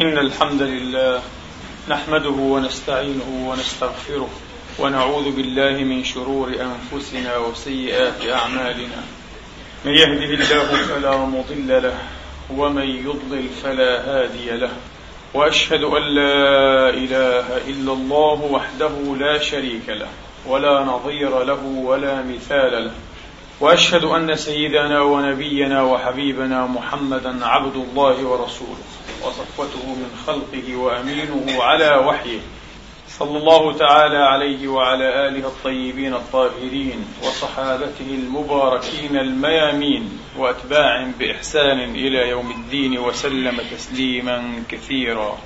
إن الحمد لله نحمده ونستعينه ونستغفره ونعوذ بالله من شرور أنفسنا وسيئات أعمالنا. من يهده الله فلا مضل له ومن يضلل فلا هادي له. وأشهد أن لا إله إلا الله وحده لا شريك له ولا نظير له ولا مثال له. وأشهد أن سيدنا ونبينا وحبيبنا محمدا عبد الله ورسوله. وصفوته من خلقه وأمينه على وحيه. صلى الله تعالى عليه وعلى آله الطيبين الطاهرين وصحابته المباركين الميامين وأتباع بإحسان إلى يوم الدين وسلم تسليما كثيرا.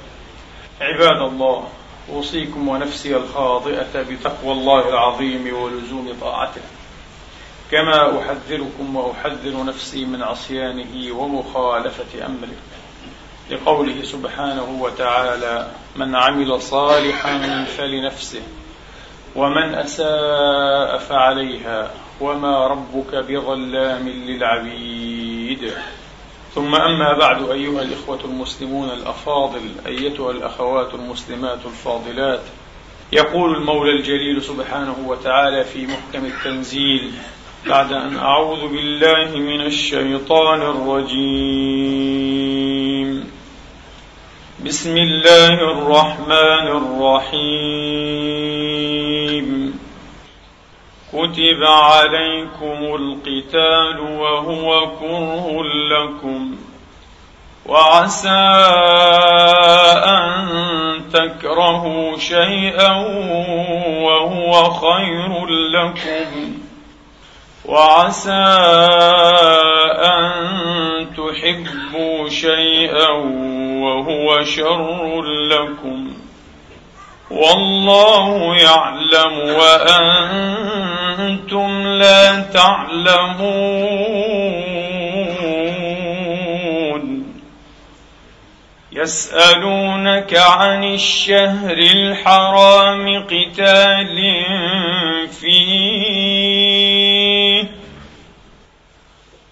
عباد الله أوصيكم ونفسي الخاطئة بتقوى الله العظيم ولزوم طاعته. كما أحذركم وأحذر نفسي من عصيانه ومخالفة أمره. لقوله سبحانه وتعالى من عمل صالحا فلنفسه ومن أساء فعليها وما ربك بظلام للعبيد. ثم أما بعد أيها الإخوة المسلمون الأفاضل أيتها الأخوات المسلمات الفاضلات يقول المولى الجليل سبحانه وتعالى في محكم التنزيل بعد أن أعوذ بالله من الشيطان الرجيم. بسم الله الرحمن الرحيم. كتب عليكم القتال وهو كره لكم. وعسى أن تكرهوا شيئا وهو خير لكم. وعسى أن تحبوا شيئا وهو شر لكم والله يعلم وأنتم لا تعلمون يسألونك عن الشهر الحرام قتال فيه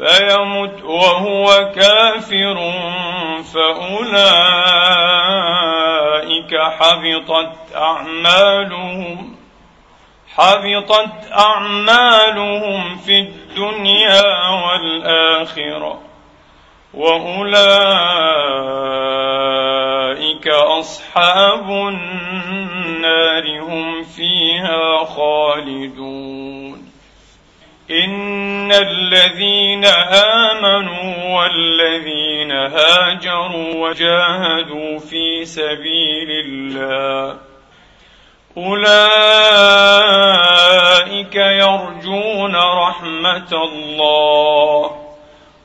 فيمت وهو كافر فأولئك حبطت أعمالهم حبطت أعمالهم في الدنيا والآخرة وأولئك أصحاب النار هم فيها خالدون. إن الذين آمنوا والذين هاجروا وجاهدوا في سبيل الله أولئك يرجون رحمة الله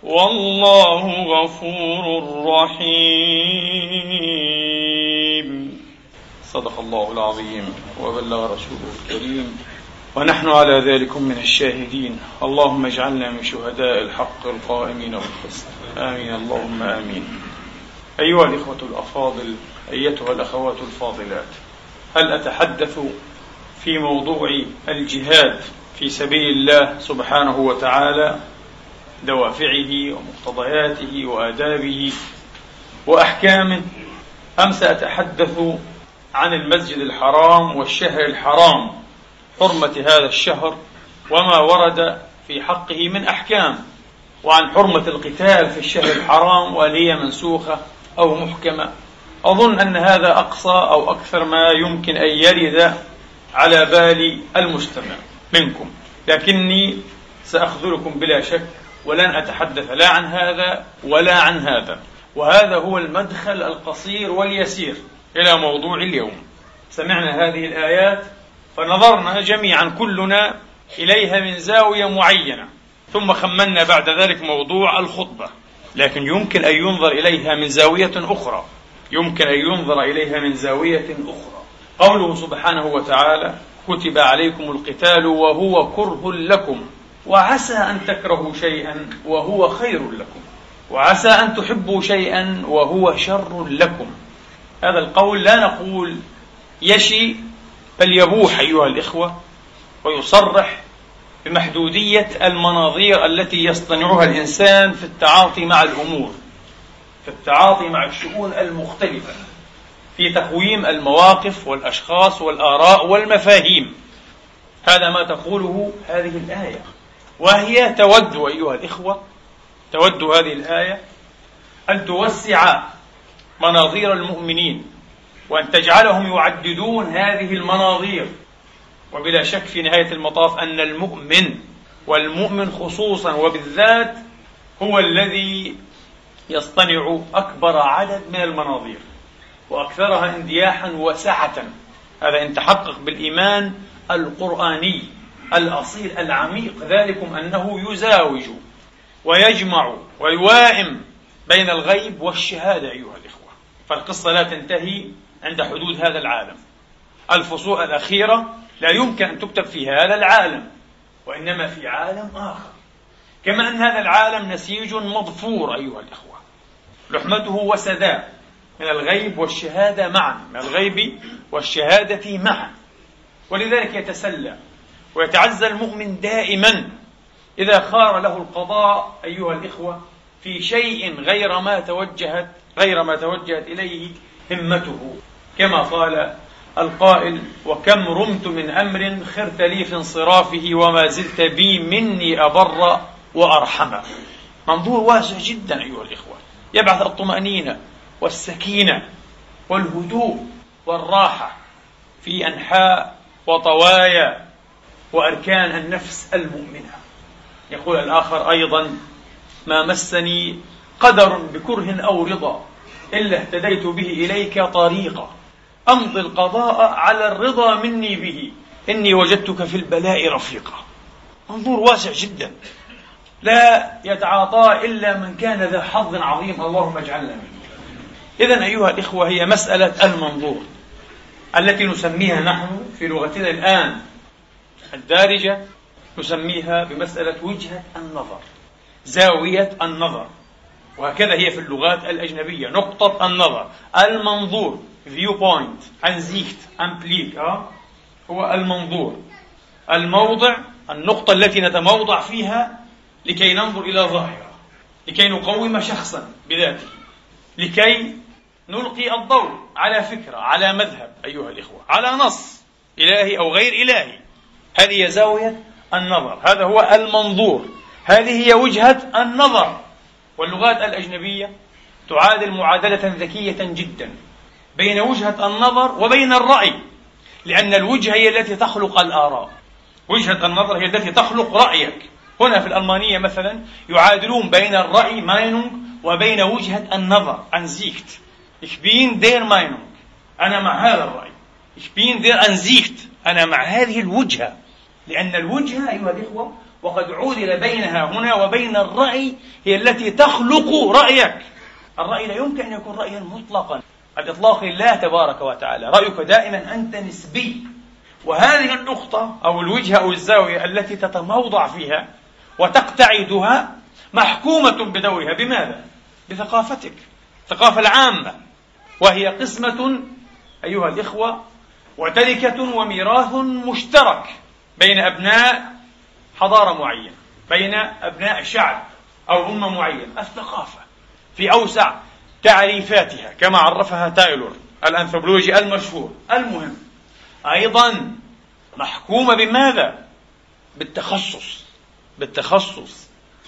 والله غفور رحيم. صدق الله العظيم وبلغ رسوله الكريم. ونحن على ذلك من الشاهدين. اللهم اجعلنا من شهداء الحق القائمين بالقسط. آمين. اللهم آمين. أيها الإخوة الأفاضل أيتها الأخوات الفاضلات هل أتحدث في موضوع الجهاد في سبيل الله سبحانه وتعالى دوافعه ومقتضياته وآدابه وأحكامه أم سأتحدث عن المسجد الحرام والشهر الحرام؟ حرمة هذا الشهر وما ورد في حقه من أحكام وعن حرمة القتال في الشهر الحرام وهل هي منسوخة أو محكمة. أظن أن هذا أقصى أو أكثر ما يمكن أن يرد على بال المستمع منكم. لكني سأخذلكم بلا شك ولن أتحدث لا عن هذا ولا عن هذا. وهذا هو المدخل القصير واليسير إلى موضوع اليوم. سمعنا هذه الآيات فنظرنا جميعا كلنا إليها من زاوية معينة ثم خمنا بعد ذلك موضوع الخطبة. لكن يمكن أن ينظر إليها من زاوية أخرى. يمكن أن ينظر إليها من زاوية أخرى. قوله سبحانه وتعالى كتب عليكم القتال وهو كره لكم وعسى أن تكرهوا شيئا وهو خير لكم وعسى أن تحبوا شيئا وهو شر لكم. هذا القول لا نقول يشي بل يبوح أيها الإخوة ويصرح بمحدودية المناظير التي يصطنعها الإنسان في التعاطي مع الأمور في التعاطي مع الشؤون المختلفة في تقويم المواقف والأشخاص والآراء والمفاهيم. هذا ما تقوله هذه الآية. وهي تود أيها الإخوة تود هذه الآية أن توسع مناظير المؤمنين وأن تجعلهم يعددون هذه المناظير. وبلا شك في نهاية المطاف أن المؤمن والمؤمن خصوصا وبالذات هو الذي يصطنع أكبر عدد من المناظير وأكثرها اندياحا وسعة هذا إن تحقق بالإيمان القرآني الأصيل العميق ذلكم أنه يزاوج ويجمع ويوائم بين الغيب والشهادة أيها الإخوة. فالقصة لا تنتهي. عند حدود هذا العالم. الفصول الأخيرة لا يمكن أن تكتب في هذا العالم وإنما في عالم آخر. كما أن هذا العالم نسيج مضفور أيها الإخوة. لحمته وسداء من الغيب والشهادة معا من الغيب والشهادة معا. ولذلك يتسلى ويتعزى المؤمن دائما إذا خار له القضاء أيها الإخوة في شيء غير ما توجهت غير ما توجهت إليه همته. كما قال القائل وكم رمت من أمر خرت لي في انصرافه وما زلت بي مني أبر وأرحم. منظور واسع جدا أيها الإخوة. يبعث الطمأنينة والسكينة والهدوء والراحة في أنحاء وطوايا وأركان النفس المؤمنة. يقول الآخر أيضا ما مسني قدر بكره أو رضا إلا اهتديت به إليك طريقا. أمضي القضاء على الرضا مني به. إني وجدتك في البلاء رفيقا. منظور واسع جدا. لا يتعاطى إلا من كان ذا حظ عظيم. اللهم اجعلنا منه. إذا أيها الإخوة هي مسألة المنظور التي نسميها نحن في لغتنا الآن الدارجة نسميها بمسألة وجهة النظر زاوية النظر. وهكذا هي في اللغات الأجنبية نقطة النظر المنظور. View point Ansicht Anblick أه؟ هو المنظور الموضع النقطة التي نتموضع فيها لكي ننظر إلى ظاهرة لكي نقوم شخصا بذاته لكي نلقي الضوء على فكرة على مذهب أيها الإخوة على نص إلهي أو غير إلهي هذه زاوية النظر هذا هو المنظور هذه هي وجهة النظر واللغات الأجنبية تعادل معادلة ذكية جدا بين وجهة النظر وبين الرأي لأن الوجهة هي التي تخلق الآراء. وجهة النظر هي التي تخلق رأيك. هنا في الألمانية مثلا يعادلون بين الرأي ماينونغ وبين وجهة النظر. أنزيكت. Ich bin der Meinung. أنا مع هذا الرأي. Ich bin der Ansicht. أنا مع هذه الوجهة. لأن الوجهة أيها الإخوة وقد عودل بينها هنا وبين الرأي هي التي تخلق رأيك. الرأي لا يمكن أن يكون رأيا مطلقا. الإطلاق لله تبارك وتعالى. رأيك دائما أنت نسبي. وهذه النقطة أو الوجهة أو الزاوية التي تتموضع فيها وتقتعدها محكومة بدورها. بماذا؟ بثقافتك. الثقافة العامة. وهي قسمة أيها الإخوة وتركة وميراث مشترك بين أبناء حضارة معينة بين أبناء شعب أو أمة معينة. الثقافة في أوسع تعريفاتها كما عرفها تايلور الأنثروبولوجي المشهور. المهم أيضا محكومة بماذا؟ بالتخصص. بالتخصص.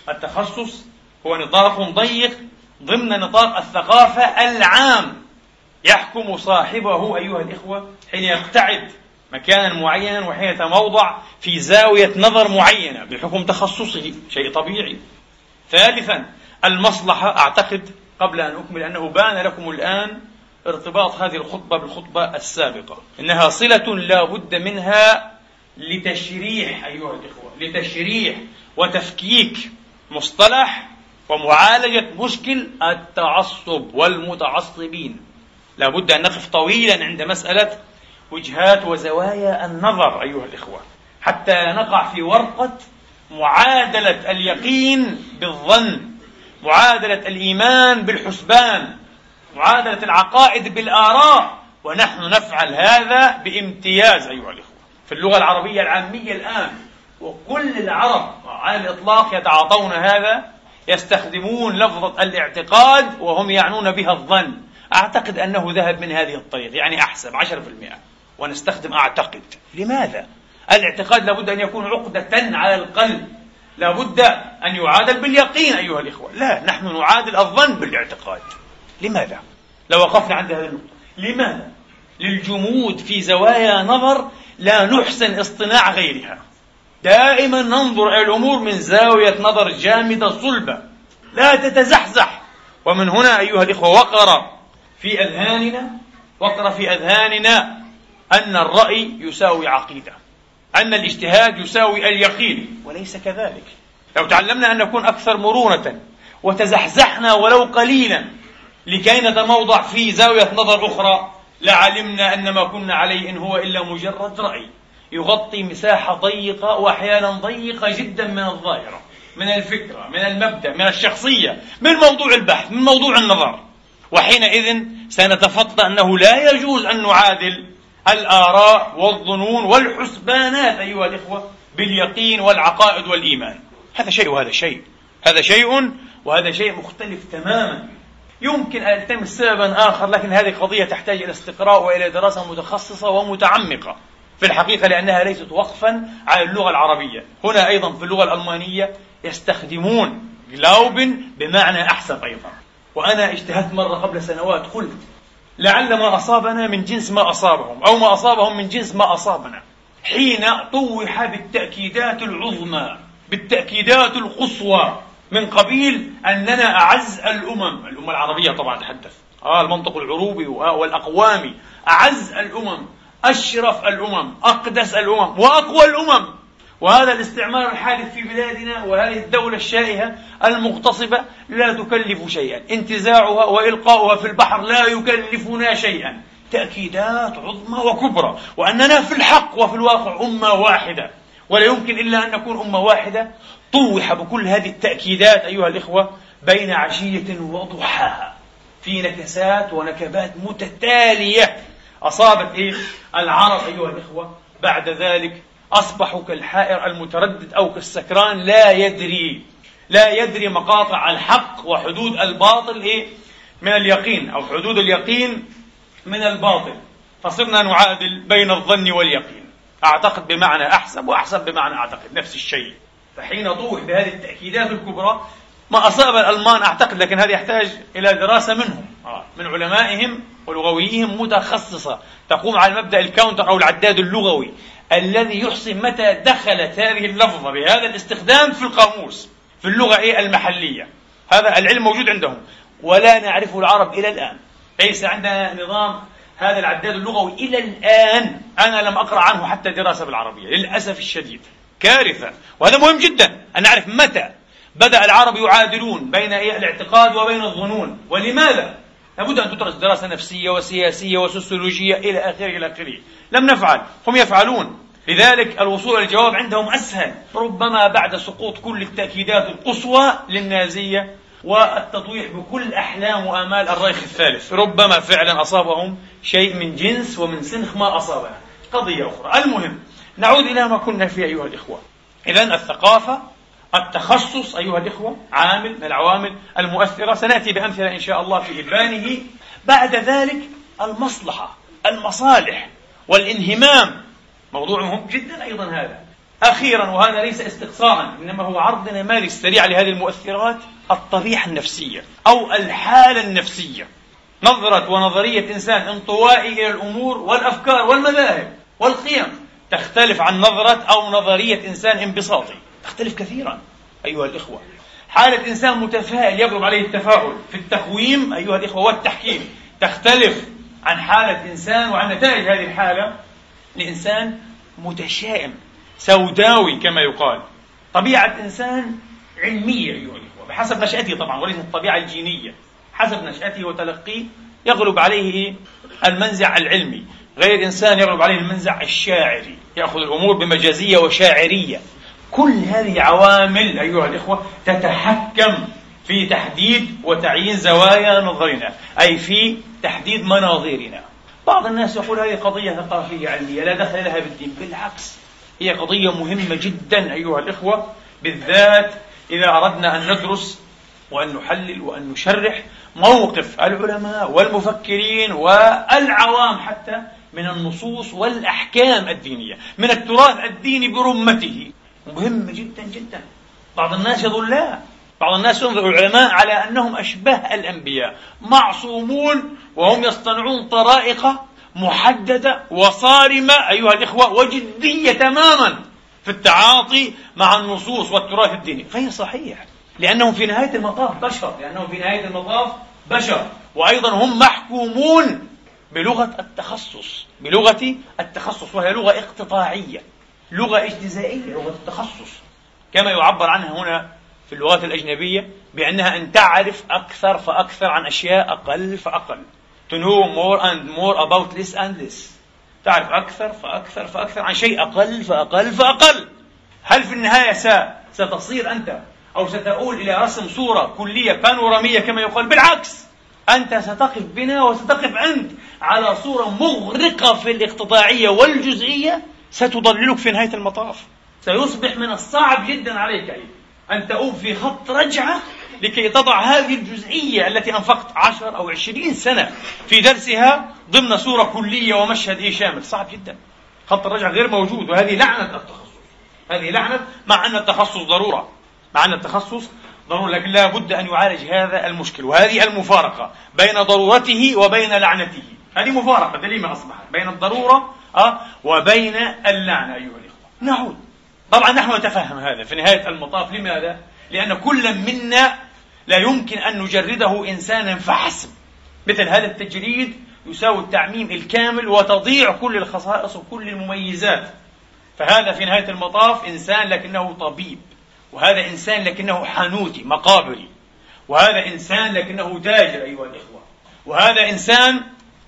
التخصص هو نطاق ضيق ضمن نطاق الثقافة العام يحكم صاحبه أيها الإخوة حين يقتعد مكانا معينا وحين يتموضع في زاوية نظر معينة بحكم تخصصه شيء طبيعي. ثالثا المصلحة أعتقد قبل أن أكمل أنه بان لكم الآن ارتباط هذه الخطبة بالخطبة السابقة. إنها صلة لا بد منها لتشريح أيها الإخوة لتشريح وتفكيك مصطلح ومعالجة مشكل التعصب والمتعصبين. لا بد أن نقف طويلا عند مسألة وجهات وزوايا النظر أيها الإخوة حتى نقع في ورطة معادلة اليقين بالظن. معادلة الإيمان بالحسبان معادلة العقائد بالآراء. ونحن نفعل هذا بامتياز أيها الإخوة. في اللغة العربية العامية الآن وكل العرب على الإطلاق يتعاطون هذا يستخدمون لفظة الاعتقاد وهم يعنون بها الظن. أعتقد أنه ذهب من هذه الطريق يعني أحسب عشرة في المئة ونستخدم أعتقد. لماذا؟ الاعتقاد لابد أن يكون عقدة على القلب. لابد أن يعادل باليقين أيها الإخوة. لا نحن نعادل الظن بالاعتقاد. لماذا؟ لو وقفنا عند هذه النقطة. لماذا؟ للجمود في زوايا نظر لا نحسن اصطناع غيرها. دائما ننظر إلى الأمور من زاوية نظر جامدة صلبة لا تتزحزح. ومن هنا أيها الإخوة وقر في أذهاننا وقر في أذهاننا أن الرأي يساوي عقيدة. أن الاجتهاد يساوي اليقين. وليس كذلك. لو تعلمنا أن نكون أكثر مرونة وتزحزحنا ولو قليلا لكي نتموضع في زاوية نظر أخرى لعلمنا أن ما كنا عليه إن هو إلا مجرد رأي يغطي مساحة ضيقة وأحيانا ضيقة جدا من الظاهرة من الفكرة من المبدأ من الشخصية من موضوع البحث من موضوع النظر. وحينئذ سنتفطن أنه لا يجوز أن نعادل الآراء والظنون والحسبانات أيها الإخوة باليقين والعقائد والإيمان. هذا شيء وهذا شيء. هذا شيء وهذا شيء مختلف تماما. يمكن أن يلتمس سببا آخر لكن هذه قضية تحتاج إلى استقراء وإلى دراسة متخصصة ومتعمقة. في الحقيقة لأنها ليست وقفا على اللغة العربية. هنا أيضا في اللغة الألمانية يستخدمون جلاوبن بمعنى أحسن أيضا. وأنا اجتهدت مرة قبل سنوات قلت لعل ما أصابنا من جنس ما أصابهم أو ما أصابهم من جنس ما أصابنا. حين طوح بالتأكيدات العظمى بالتأكيدات القصوى من قبيل أننا أعز الأمم. الأمة العربية طبعا تحدث. آه المنطق العروبي والأقوامي. أعز الأمم أشرف الأمم أقدس الأمم وأقوى الأمم. وهذا الاستعمار الحادث في بلادنا وهذه الدولة الشائهة المغتصبة لا تكلف شيئا. انتزاعها وإلقاؤها في البحر لا يكلفنا شيئا. تأكيدات عظمى وكبرى وأننا في الحق وفي الواقع أمة واحدة. ولا يمكن إلا أن نكون أمة واحدة طوح بكل هذه التأكيدات أيها الإخوة بين عشية وضحاها. في نكسات ونكبات متتالية أصابت إيه؟ العرب أيها الإخوة بعد ذلك. أصبحوا كالحائر المتردد أو كالسكران لا يدري لا يدري مقاطع الحق وحدود الباطل إيه؟ من اليقين أو حدود اليقين من الباطل. فصرنا نعادل بين الظن واليقين. أعتقد بمعنى أحسب وأحسب بمعنى أعتقد نفس الشيء. فحين طوح بهذه التأكيدات الكبرى ما أصاب الألمان أعتقد لكن هذا يحتاج إلى دراسة منهم. آه، من علمائهم ولغويهم متخصصة. تقوم على مبدأ الكاونتر أو العداد اللغوي. الذي يحصي متى دخلت هذه اللفظة بهذا الاستخدام في القاموس في اللغة إيه؟ المحلية. هذا العلم موجود عندهم. ولا نعرفه العرب إلى الآن. ليس عندنا نظام هذا العداد اللغوي إلى الآن. أنا لم أقرأ عنه حتى دراسة بالعربية للأسف الشديد. كارثة. وهذا مهم جدا. أن نعرف متى بدأ العرب يعادلون بين الاعتقاد وبين الظنون. ولماذا؟ لابد أن تدرس دراسة نفسية وسياسية وسوسيولوجية إلى آخره إلى آخره. لم نفعل هم يفعلون. لذلك الوصول إلى الجواب عندهم أسهل. ربما بعد سقوط كل التأكيدات القصوى للنازية والتطويح بكل أحلام وآمال الريخ الثالث. ربما فعلا أصابهم شيء من جنس ومن سنخ ما أصابنا قضية أخرى. المهم نعود إلى ما كنا فيه أيها الإخوة. إذا الثقافة التخصص أيها الإخوة عامل من العوامل المؤثرة. سنأتي بأمثلة إن شاء الله في إبانه بعد ذلك المصلحة المصالح والانهمام. موضوع مهم جدا أيضا هذا. أخيرا وهذا ليس استقصاء إنما هو عرض نماذج سريع لهذه المؤثرات الطريحة النفسية أو الحالة النفسية. نظرة ونظرية إنسان انطوائي إلى الأمور والأفكار والمذاهب والقيم تختلف عن نظرة أو نظرية إنسان انبساطي. تختلف كثيرا أيها الإخوة. حالة إنسان متفائل يغلب عليه التفاؤل في التقويم أيها الإخوة والتحكيم. تختلف عن حالة إنسان وعن نتائج هذه الحالة. لإنسان متشائم سوداوي كما يقال. طبيعة إنسان علمية أيها الإخوة بحسب نشأته طبعا وليست الطبيعة الجينية. حسب نشأته وتلقيه يغلب عليه المنزع العلمي. غير إنسان يغلب عليه المنزع الشاعري يأخذ الأمور بمجازية وشاعرية. كل هذه عوامل أيها الإخوة تتحكم في تحديد وتعيين زوايا نظرنا أي في تحديد مناظيرنا بعض الناس يقول هذه قضية ثقافية علمية لا دخل لها بالدين بالعكس هي قضية مهمة جدا أيها الإخوة بالذات إذا أردنا أن ندرس وأن نحلل وأن نشرح موقف العلماء والمفكرين والعوام حتى من النصوص والأحكام الدينية من التراث الديني برمته. مهمة جدا جدا. بعض الناس يظن لا. بعض الناس ينظر العلماء على أنهم أشبه الأنبياء معصومون وهم يصطنعون طرائق محددة وصارمة أيها الإخوة وجدية تماما في التعاطي مع النصوص والتراث الديني. غير صحيح لأنهم في نهاية المطاف بشر لأنهم في نهاية المطاف بشر. وأيضا هم محكومون بلغة التخصص بلغة التخصص وهي لغة اقتطاعية. لغة اجتزائية لغة التخصص كما يعبر عنها هنا في اللغات الأجنبية بأنها أن تعرف أكثر فأكثر عن أشياء أقل فأقل. To know more and more about this and this. تعرف أكثر فأكثر فأكثر عن شيء أقل فأقل فأقل. هل في النهاية ستصير أنت أو ستؤول إلى رسم صورة كلية بانورامية كما يقال؟ بالعكس أنت ستقف بنا وستقف أنت على صورة مغرقة في الاقتطاعية والجزئية ستضللك في نهاية المطاف. سيصبح من الصعب جدا عليك أن تؤوب في خط رجعة لكي تضع هذه الجزئية التي أنفقت عشر أو عشرين سنة في درسها ضمن صورة كلية ومشهد إيه شامل صعب جدا. خط الرجعة غير موجود وهذه لعنة التخصص. هذه لعنة مع أن التخصص ضرورة. مع أن التخصص ضرورة لكن لا بد أن يعالج هذا المشكل وهذه المفارقة بين ضرورته وبين لعنته. هذه مفارقة دليل ما أصبحت بين الضرورة أه وبين اللعنة أيها الإخوة. نعود. طبعا نحن نتفهم هذا في نهاية المطاف. لماذا؟ لأن كل منا لا يمكن أن نجرده إنسانا فحسب. مثل هذا التجريد يساوي التعميم الكامل وتضيع كل الخصائص وكل المميزات. فهذا في نهاية المطاف إنسان لكنه طبيب وهذا إنسان لكنه حانوتي مقابري. وهذا إنسان لكنه تاجر أيها الإخوة. وهذا إنسان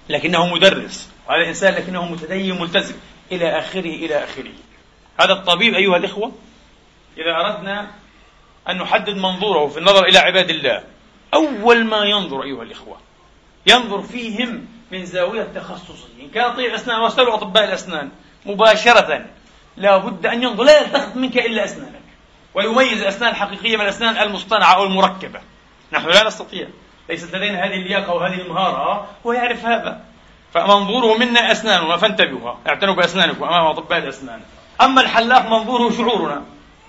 لكنه مدرس. وهذا إنسان لكنه متدين ملتزم. إلى آخره إلى آخره. هذا الطبيب أيها الإخوة إذا أردنا أن نحدد منظوره في النظر إلى عباد الله أول ما ينظر أيها الإخوة ينظر فيهم من زاوية تخصصه. إن كان طبيب أسنان وأستاذ أطباء الأسنان مباشرة لا بد أن ينظر. لا يلتقط منك إلا أسنانك. ويميز الأسنان الحقيقية من الأسنان المصطنعة أو المركبة. نحن لا نستطيع. ليست لدينا هذه اللياقة وهذه المهارة هو يعرف هذا. فمنظوره منا أسناننا فانتبهوا اعتنوا بأسنانكم أمام أطباء الأسنان. أما الحلاق منظوره شعورنا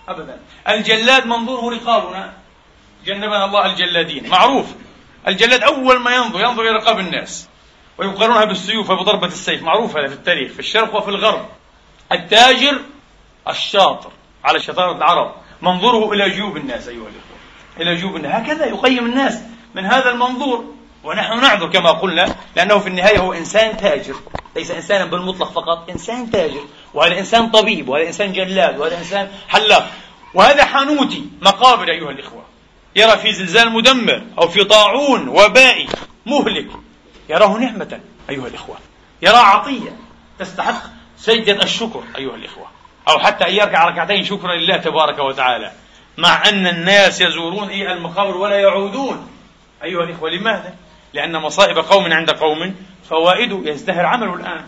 أبدا. الجلاد منظوره رقابنا. جنبنا الله الجلادين معروف. الجلاد أول ما ينظر ينظر إلى رقاب الناس. ويقارنها بالسيوف وبضربة السيف معروف هذا في التاريخ في الشرق وفي الغرب. التاجر الشاطر على شطارة العرب. منظوره إلى جيوب الناس أيها الأخوة. إلى جيوب الناس. هكذا يقيم الناس من هذا المنظور. ونحن نعذر كما قلنا لأنه في النهاية هو إنسان تاجر ليس إنسانا بالمطلق فقط إنسان تاجر وهذا إنسان طبيب وهذا إنسان جلاد وهذا إنسان حلاق وهذا حانوتي مقابر أيها الإخوة. يرى في زلزال مدمر أو في طاعون وبائي مهلك. يراه نعمة أيها الإخوة. يرى عطية تستحق سجدة الشكر أيها الإخوة. أو حتى أن يركع ركعتين شكرا لله تبارك وتعالى. مع أن الناس يزورون إيه المقابر ولا يعودون. أيها الإخوة لماذا؟ لأن مصائب قوم عند قوم فوائده يزدهر عمله الآن.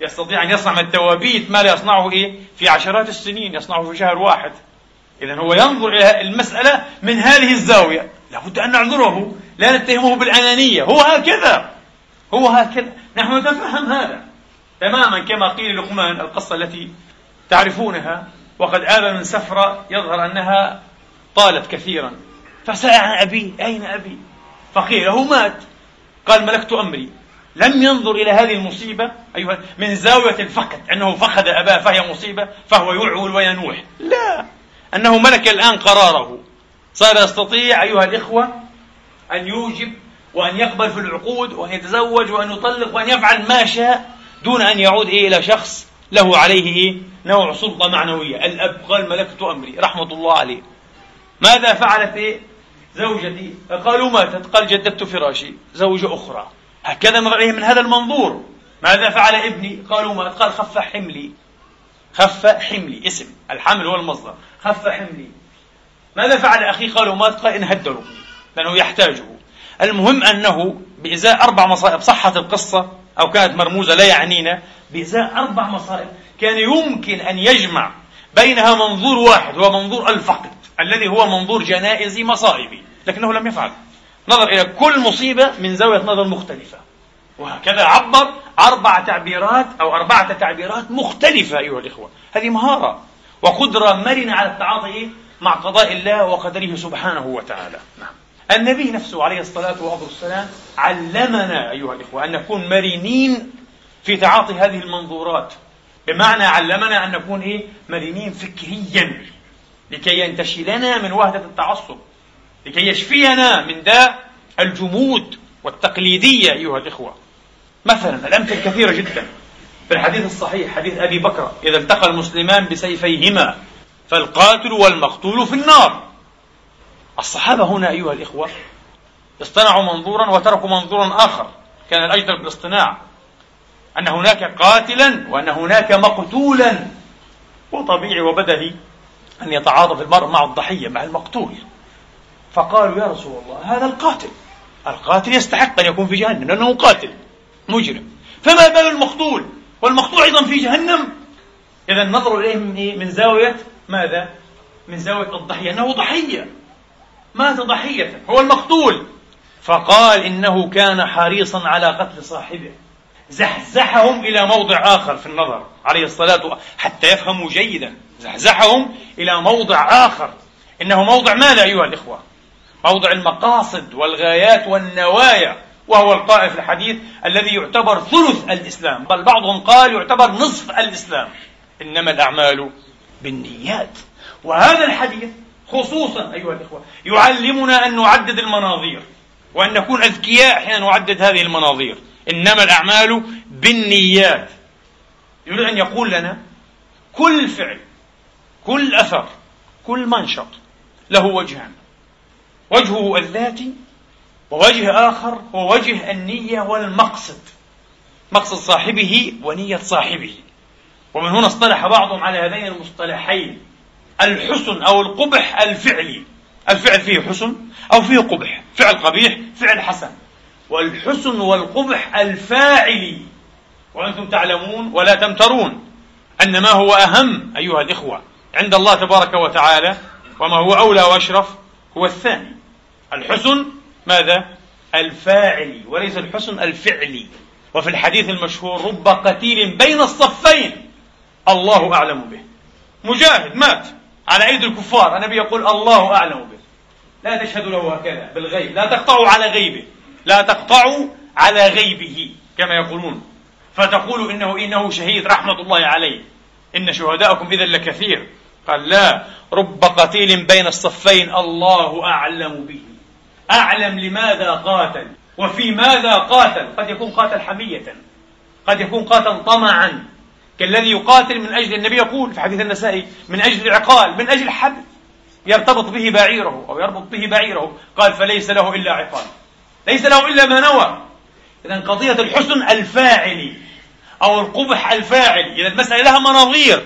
يستطيع أن يصنع من التوابيت ما لا يصنعه إيه؟ في عشرات السنين يصنعه في شهر واحد. إذا هو ينظر إلى المسألة من هذه الزاوية. لابد أن نعذره لا نتهمه بالأنانية. هو هكذا. هو هكذا. نحن نتفهم هذا تماما كما قيل لقمان القصة التي تعرفونها وقد آب من سفرة يظهر أنها طالت كثيرا. فسأل عن أبيه أين أبي؟ فقيل له مات. قال ملكت أمري. لم ينظر إلى هذه المصيبة أيها من زاوية الفقد أنه فقد أباه فهي مصيبة فهو يعول وينوح. لا أنه ملك الآن قراره. صار يستطيع أيها الإخوة أن يوجب وأن يقبل في العقود وأن يتزوج وأن يطلق وأن يفعل ما شاء دون أن يعود إيه إلى شخص له عليه إيه نوع سلطة معنوية. الأب قال ملكت أمري رحمة الله عليه. ماذا فعلت؟ إيه زوجتي قالوا ماتت قال جددت فراشي زوجة أخرى. هكذا نظر من هذا المنظور. ماذا فعل ابني؟ قالوا مات. قال خف حملي. خف حملي. اسم. الحمل هو المصدر. خف حملي. ماذا فعل أخي؟ قالوا مات. قال انهدروا لأنه يحتاجه. المهم أنه بإزاء أربع مصائب صحت القصة أو كانت مرموزة لا يعنينا بإزاء أربع مصائب كان يمكن أن يجمع بينها منظور واحد هو منظور الفقد. الذي هو منظور جنائزي مصائبي لكنه لم يفعل. نظر إلى كل مصيبة من زاوية نظر مختلفة. وهكذا عبر أربع تعبيرات أو أربعة تعبيرات مختلفة أيها الإخوة. هذه مهارة وقدرة مرنة على التعاطي مع قضاء الله وقدره سبحانه وتعالى. نعم. النبي نفسه عليه الصلاة والسلام علمنا أيها الإخوة أن نكون مرنين في تعاطي هذه المنظورات. بمعنى علمنا أن نكون إيه؟ مرنين فكريا. لكي ينتشي لنا من وهدة التعصب لكي يشفينا من داء الجمود والتقليدية أيها الإخوة. مثلا الأمثلة كثيرة جدا. في الحديث الصحيح حديث أبي بكر إذا التقى المسلمان بسيفيهما فالقاتل والمقتول في النار. الصحابة هنا أيها الإخوة اصطنعوا منظورا وتركوا منظورا آخر. كان الأجدر بالاصطناع أن هناك قاتلا وأن هناك مقتولا. وطبيعي وبدهي. أن يتعاطف المرء مع الضحية مع المقتول. فقالوا يا رسول الله هذا القاتل. القاتل يستحق أن يكون في جهنم لأنه قاتل مجرم. فما بال المقتول؟ والمقتول أيضا في جهنم. إذا نظروا إليه من, إيه؟ من زاوية ماذا؟ من زاوية الضحية أنه ضحية. مات ضحية هو المقتول. فقال إنه كان حريصا على قتل صاحبه. زحزحهم إلى موضع آخر في النظر عليه الصلاة حتى يفهموا جيدا. زحزحهم إلى موضع آخر. إنه موضع ماذا أيها الإخوة؟ موضع المقاصد والغايات والنوايا وهو القائل في الحديث الذي يعتبر ثلث الإسلام بل بعضهم قال يعتبر نصف الإسلام. إنما الأعمال بالنيات. وهذا الحديث خصوصا أيها الإخوة يعلمنا أن نعدد المناظير وأن نكون أذكياء حين نعدد هذه المناظير. إنما الأعمال بالنيات. يريد أن يقول لنا كل فعل كل أثر كل منشط له وجهان. وجهه الذاتي ووجه آخر هو وجه النية والمقصد. مقصد صاحبه ونية صاحبه. ومن هنا اصطلح بعضهم على هذين المصطلحين. الحسن أو القبح الفعلي. الفعل فيه حسن أو فيه قبح. فعل قبيح فعل حسن. والحسن والقبح الفاعلي وأنتم تعلمون ولا تمترون أن ما هو أهم أيها الإخوة عند الله تبارك وتعالى وما هو أولى وأشرف هو الثاني. الحسن ماذا؟ الفاعلي وليس الحسن الفعلي وفي الحديث المشهور رب قتيل بين الصفين. الله أعلم به. مجاهد مات على أيدي الكفار. النبي يقول الله أعلم به. لا تشهدوا له هكذا بالغيب. لا تقطعوا على غيبه. لا تقطعوا على غيبه كما يقولون. فتقول إنه إنه شهيد رحمة الله عليه. إن شهداءكم إذا لكثير. قال لا رب قتيل بين الصفين الله أعلم به. أعلم لماذا قاتل وفي ماذا قاتل. قد يكون قاتل حمية قد يكون قاتل طمعا. كالذي يقاتل من أجل النبي يقول في حديث النسائي من أجل العقال من أجل حبل يرتبط به بعيره أو يربط به بعيره. قال فليس له إلا عقال. ليس له إلا ما نوى. إذا قضية الحسن الفاعلي أو القبح الفاعلي إذا المسألة لها مناظير.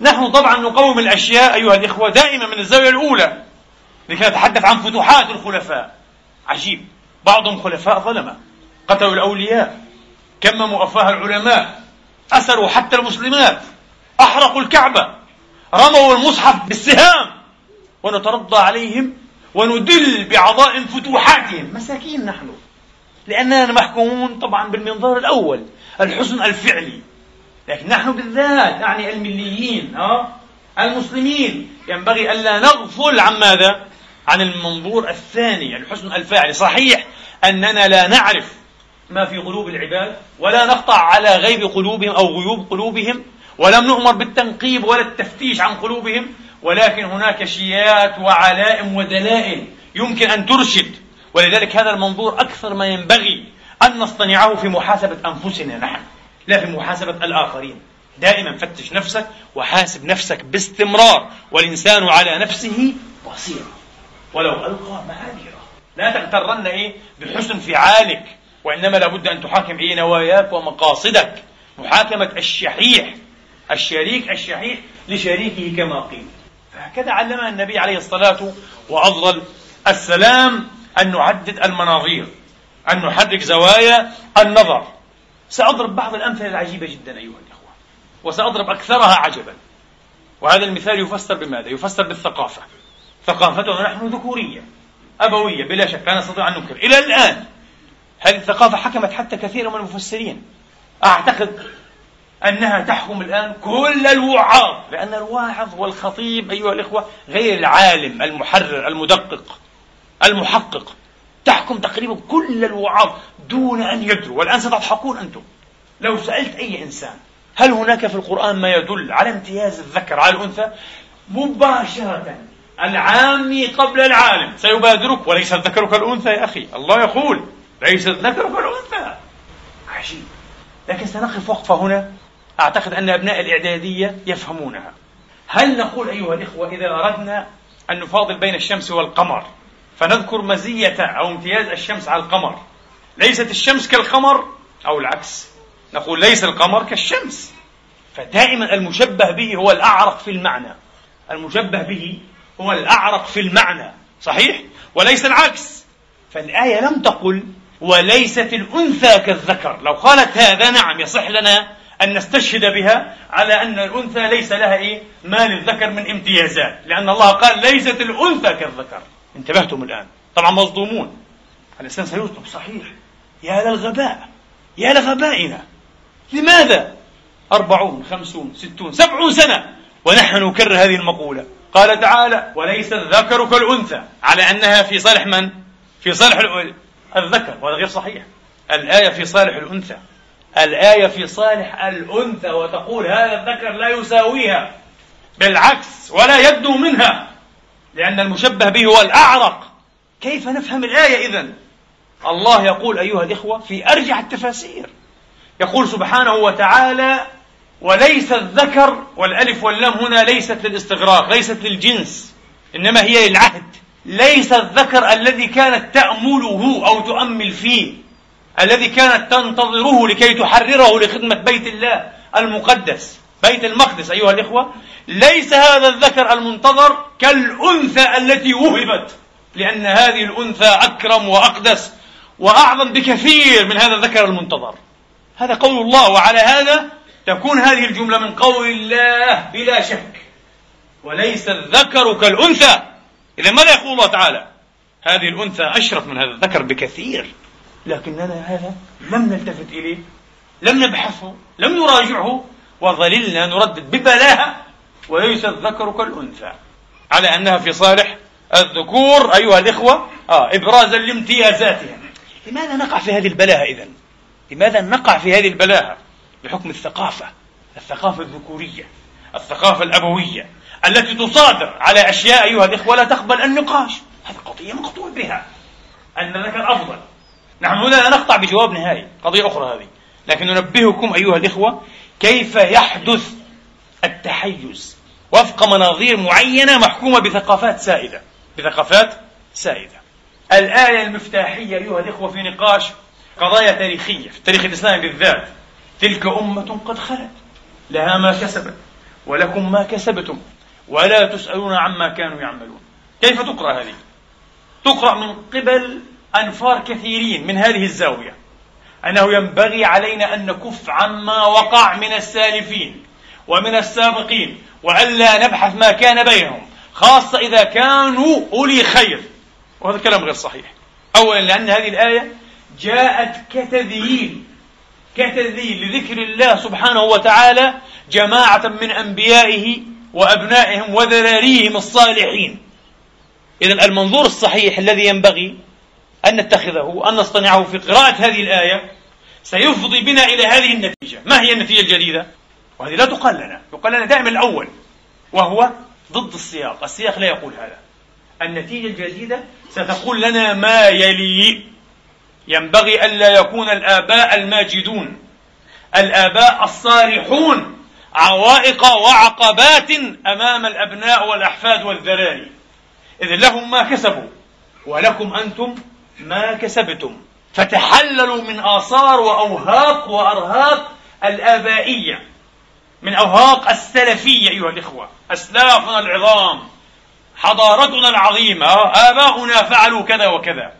نحن طبعا نقوم الأشياء أيها الإخوة دائما من الزاوية الأولى لكي نتحدث عن فتوحات الخلفاء. عجيب. بعضهم خلفاء ظلمة. قتلوا الأولياء. كمموا أفواه العلماء. أسروا حتى المسلمات. أحرقوا الكعبة. رموا المصحف بالسهام. ونترضى عليهم وندل بعظائم فتوحاتهم. مساكين نحن. لأننا محكومون طبعا بالمنظار الأول الحسن الفعلي. لكن نحن بالذات يعني المليين ها؟ المسلمين. ينبغي ألا نغفل عن ماذا؟ عن المنظور الثاني الحسن الفاعلي صحيح أننا لا نعرف ما في قلوب العباد ولا نقطع على غيب قلوبهم أو غيوب قلوبهم ولم نؤمر بالتنقيب ولا التفتيش عن قلوبهم ولكن هناك شيات وعلائم ودلائل يمكن أن ترشد. ولذلك هذا المنظور أكثر ما ينبغي أن نصطنعه في محاسبة أنفسنا نحن لا في محاسبة الآخرين. دائما فتش نفسك وحاسب نفسك باستمرار والإنسان على نفسه بصيرة ولو ألقى معاذيره. لا تغترن إيه بحسن فعالك وإنما لابد أن تحاكم إيه نواياك ومقاصدك. محاكمة الشحيح الشريك الشحيح لشريكه كما قيل. فهكذا علمنا النبي عليه الصلاة وأفضل السلام أن نعدد المناظير أن نحرك زوايا النظر. سأضرب بعض الأمثلة العجيبة جدا أيها الإخوة وسأضرب أكثرها عجبا. وهذا المثال يفسر بماذا؟ يفسر بالثقافة. ثقافتنا نحن ذكورية أبوية بلا شك لا نستطيع أن ننكر. إلى الآن هذه الثقافة حكمت حتى كثير من المفسرين. أعتقد أنها تحكم الآن كل الوعاظ. لأن الواعظ والخطيب أيها الإخوة غير العالم المحرر المدقق المحقق. تحكم تقريبا كل الوعاظ دون أن يدروا. والآن ستضحكون أنتم. لو سألت أي إنسان هل هناك في القرآن ما يدل على امتياز الذكر على الأنثى؟ مباشرة العامي قبل العالم. سيبادرك وليس الذكر كالأنثى يا أخي. الله يقول ليس الذكر كالأنثى. عجيب. لكن سنقف وقفة هنا. أعتقد أن أبناء الإعدادية يفهمونها. هل نقول أيها الإخوة إذا أردنا أن نفاضل بين الشمس والقمر فنذكر مزية أو امتياز الشمس على القمر ليست الشمس كالقمر أو العكس نقول ليس القمر كالشمس. فدائما المشبه به هو الأعرق في المعنى. المشبه به هو الأعرق في المعنى صحيح؟ وليس العكس. فالآية لم تقل وليست الأنثى كالذكر. لو قالت هذا نعم يصح لنا أن نستشهد بها على أن الأنثى ليس لها إيه؟ ما للذكر من امتيازات. لأن الله قال ليست الأنثى كالذكر. انتبهتم الآن. طبعا مصدومون الإنسان سيصدم صحيح. يا للغباء. يا لغبائنا. لماذا؟ أربعون خمسون ستون سبعون سنة. ونحن نكرر هذه المقولة. قال تعالى وليس الذكر كالأنثى على أنها في صالح من؟ في صالح الذكر. وهذا غير صحيح. الآية في صالح الأنثى. الآية في صالح الأنثى وتقول هذا الذكر لا يساويها بالعكس ولا يبدو منها لأن المشبه به هو الأعرق. كيف نفهم الآية إذن؟ الله يقول أيها الإخوة في أرجح التفاسير. يقول سبحانه وتعالى وليس الذكر والألف واللام هنا ليست للاستغراق ليست للجنس إنما هي للعهد. ليس الذكر الذي كانت تأمله أو تؤمل فيه. الذي كانت تنتظره لكي تحرره لخدمة بيت الله المقدس بيت المقدس أيها الإخوة. ليس هذا الذكر المنتظر كالأنثى التي وهبت لأن هذه الأنثى أكرم وأقدس وأعظم بكثير من هذا الذكر المنتظر. هذا قول الله وعلى هذا تكون هذه الجملة من قول الله بلا شك. وليس الذكر كالأنثى. إذا ماذا يقول الله تعالى؟ هذه الأنثى أشرف من هذا الذكر بكثير. لكننا هذا لم نلتفت إليه لم نبحثه لم نراجعه وظللنا نردد ببلاهة وليس الذكر كالأنثى على أنها في صالح الذكور أيها الإخوة آه إبرازا لامتيازاتها لماذا نقع في هذه البلاهة إذن؟ لماذا نقع في هذه البلاهة؟ بحكم الثقافة الثقافة الذكورية الثقافة الأبوية التي تصادر على أشياء أيها الإخوة لا تقبل النقاش هذه قضية مقطوع بها أن الذكر أفضل نحن هنا لا نقطع بجواب نهائي قضية أخرى هذه. لكن ننبهكم أيها الإخوة كيف يحدث التحيز وفق مناظير معينة محكومة بثقافات سائدة بثقافات سائدة. الآية المفتاحية أيها الإخوة في نقاش قضايا تاريخية في التاريخ الإسلامي بالذات. تلك أمة قد خلت لها ما كسبت ولكم ما كسبتم ولا تسألون عما كانوا يعملون. كيف تقرأ هذه؟ تقرأ من قبل أنفار كثيرين من هذه الزاوية. أنه ينبغي علينا أن نكف عما وقع من السالفين ومن السابقين وألا نبحث ما كان بينهم خاصة إذا كانوا أولي خير. وهذا كلام غير صحيح. أولا لأن هذه الآية جاءت كتذييل. كتذييل لذكر الله سبحانه وتعالى جماعة من أنبيائه وأبنائهم وذراريهم الصالحين. إذا المنظور الصحيح الذي ينبغي أن نتخذه أن نصطنعه في قراءة هذه الآية سيفضي بنا إلى هذه النتيجة. ما هي النتيجة الجديدة؟ وهذه لا تقال لنا. يقال لنا دائما الأول وهو ضد السياق. السياق لا يقول هذا. النتيجة الجديدة ستقول لنا ما يلي. ينبغي ألا يكون الآباء الماجدون الآباء الصارحون عوائق وعقبات أمام الأبناء والأحفاد والذراري إذ لهم ما كسبوا ولكم أنتم ما كسبتم. فتحللوا من آثار وأوهاق وأرهاق الآبائية من أوهاق السلفية أيها الإخوة. أسلافنا العظام حضارتنا العظيمة آباؤنا فعلوا كذا وكذا.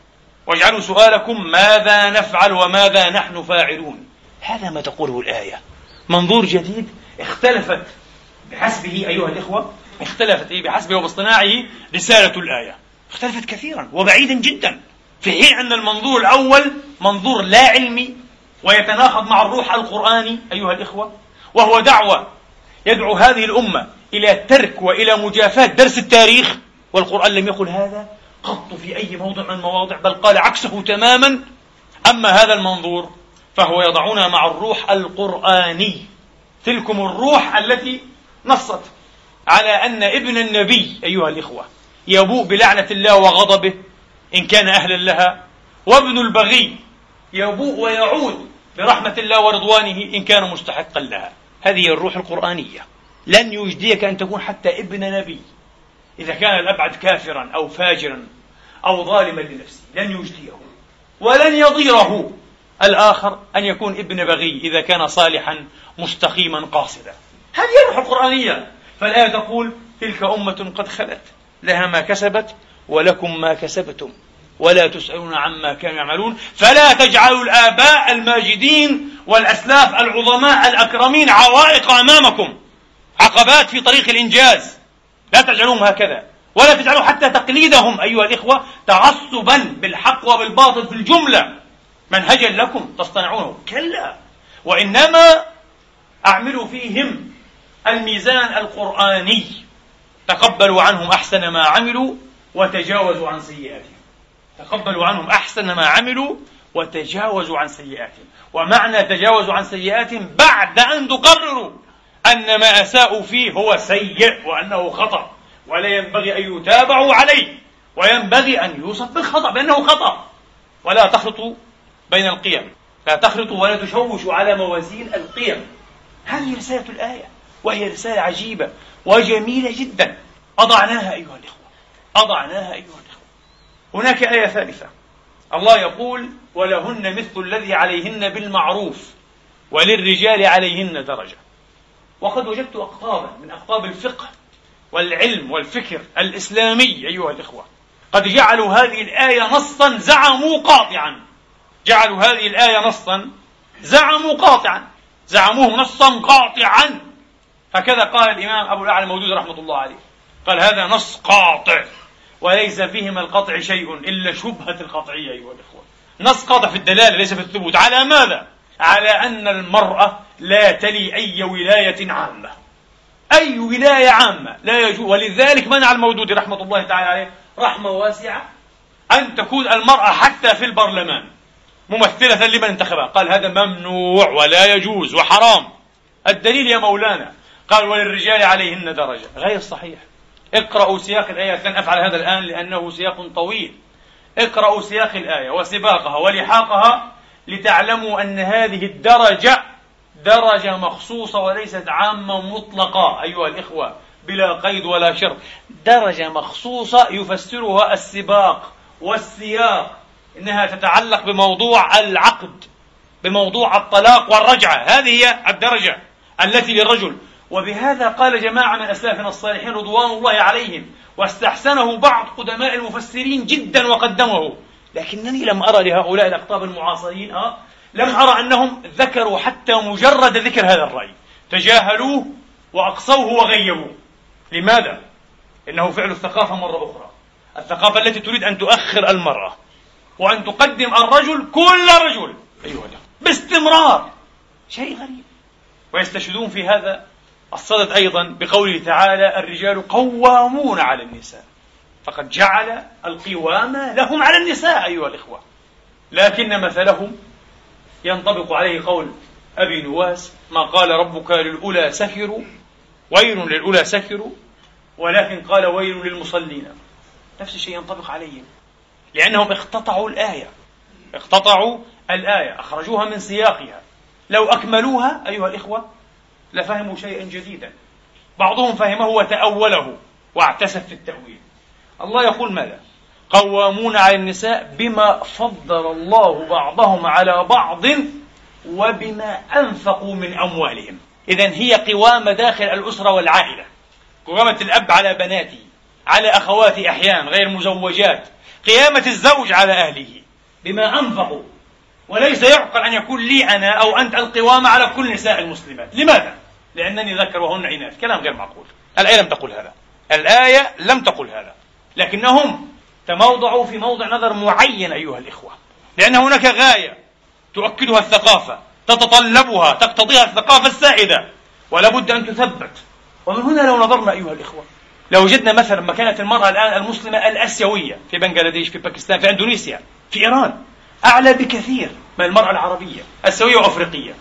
واجعلوا سؤالكم ماذا نفعل وماذا نحن فاعلون. هذا ما تقوله الآية. منظور جديد اختلفت بحسبه أيها الإخوة اختلفت بحسبه وباصطناعه رسالة الآية. اختلفت كثيرا وبعيدا جدا. في حين أن المنظور الأول منظور لا علمي ويتناقض مع الروح القرآني أيها الإخوة وهو دعوة يدعو هذه الأمة إلى ترك وإلى مجافاة درس التاريخ والقرآن لم يقل هذا قط في أي موضع من المواضع بل قال عكسه تماما أما هذا المنظور فهو يضعنا مع الروح القرآني. تلكم الروح التي نصت على أن ابن النبي أيها الإخوة يبوء بلعنة الله وغضبه إن كان أهلا لها. وابن البغي يبوء ويعود برحمة الله ورضوانه إن كان مستحقا لها. هذه الروح القرآنية. لن يجديك أن تكون حتى ابن نبي. إذا كان الأبعد كافرا أو فاجرا أو ظالما لنفسه لن يجديه. ولن يضيره. الآخر أن يكون ابن بغي إذا كان صالحا مستقيما قاصدا. هذه الروح القرآنية. فالآية تقول تلك أمة قد خلت لها ما كسبت ولكم ما كسبتم ولا تسألون عما كانوا يعملون فلا تجعلوا الآباء الماجدين والأسلاف العظماء الأكرمين عوائق أمامكم عقبات في طريق الإنجاز لا تجعلوهم هكذا ولا تجعلوا حتى تقليدهم أيها الإخوة تعصبا بالحق وبالباطل في الجملة منهجا لكم تصطنعونه كلا وإنما أعملوا فيهم الميزان القرآني تقبلوا عنهم أحسن ما عملوا وتجاوزوا عن سيئاتهم. تقبلوا عنهم أحسن ما عملوا وتجاوزوا عن سيئاتهم. ومعنى تجاوزوا عن سيئاتهم بعد أن تقرروا أن ما أساءوا فيه هو سيء وأنه خطأ. ولا ينبغي أن يتابعوا عليه. وينبغي أن يوصف بالخطأ بأنه خطأ. ولا تخلطوا بين القيم. لا تخلطوا ولا تشوشوا على موازين القيم. هذه رسالة الآية. وهي رسالة عجيبة وجميلة جدا. أضعناها أيها الإخوة. أضعناها أيها الإخوة. هناك آية ثالثة. الله يقول ولهن مثل الذي عليهن بالمعروف وللرجال عليهن درجة. وقد وجدت أقطابا من أقطاب الفقه والعلم والفكر الإسلامي أيها الإخوة. قد جعلوا هذه الآية نصا زعموا قاطعا. جعلوا هذه الآية نصا زعموا قاطعا. زعموه نصا قاطعا. هكذا قال الإمام أبو الأعلى المودود رحمة الله عليه. قال هذا نص قاطع. وليس فيه من القطع شيء إلا شبهة القطعية أيها الإخوة. نص قاطع في الدلالة ليس في الثبوت. على ماذا؟ على أن المرأة لا تلي أي ولاية عامة. أي ولاية عامة لا يجوز. ولذلك منع المودود رحمة الله تعالى عليه رحمة واسعة أن تكون المرأة حتى في البرلمان ممثلة لمن انتخبها. قال هذا ممنوع ولا يجوز وحرام. الدليل يا مولانا. قال وللرجال عليهن درجة. غير صحيح. اقرأوا سياق الآية لن أفعل هذا الآن لأنه سياق طويل. اقرأوا سياق الآية وسباقها ولحاقها لتعلموا أن هذه الدرجة درجة مخصوصة وليست عامة مطلقة أيها الإخوة بلا قيد ولا شرط درجة مخصوصة يفسرها السباق والسياق إنها تتعلق بموضوع العقد بموضوع الطلاق والرجعة. هذه هي الدرجة التي للرجل وبهذا قال جماعة من أسلافنا الصالحين رضوان الله عليهم واستحسنه بعض قدماء المفسرين جدا وقدمه لكنني لم أرى لهؤلاء الأقطاب المعاصرين أه لم أرى أنهم ذكروا حتى مجرد ذكر هذا الرأي. تجاهلوه وأقصوه وغيبوه. لماذا؟ إنه فعل الثقافة مرة أخرى. الثقافة التي تريد أن تؤخر المرأة وأن تقدم الرجل كل رجل. أيها باستمرار. شيء غريب. ويستشهدون في هذا الصدد أيضا بقوله تعالى الرجال قوامون على النساء. فقد جعل القوامة لهم على النساء أيها الإخوة. لكن مثلهم ينطبق عليه قول أبي نواس ما قال ربك للأولى سكروا ويل للأولى سكروا ولكن قال ويل للمصلين. نفس الشيء ينطبق عليهم لأنهم اقتطعوا الآية. اقتطعوا الآية أخرجوها من سياقها. لو أكملوها أيها الإخوة لفهموا شيئا جديدا. بعضهم فهمه وتأوله واعتسف في التأويل. الله يقول ماذا؟ قوامون على النساء بما فضل الله بعضهم على بعض وبما أنفقوا من أموالهم. إذا هي قوامة داخل الأسرة والعائلة. قوامة الأب على بناته على أخواته أحيانا غير مزوجات. قيامة الزوج على أهله بما أنفقوا. وليس يعقل أن يكون لي أنا أو أنت القوامة على كل نساء المسلمات. لماذا؟ لأنني ذكر وهن إناث كلام غير معقول. الآية لم تقل هذا. الآية لم تقل هذا. لكنهم تموضعوا في موضع نظر معين أيها الإخوة. لأن هناك غاية تؤكدها الثقافة تتطلبها تقتضيها الثقافة السائدة. ولا بد أن تثبت. ومن هنا لو نظرنا أيها الإخوة لو وجدنا مثلا مكانة المرأة الآن المسلمة الآسيوية في بنغلاديش في باكستان في أندونيسيا في إيران. أعلى بكثير من المرأة العربية السوية وأفريقية.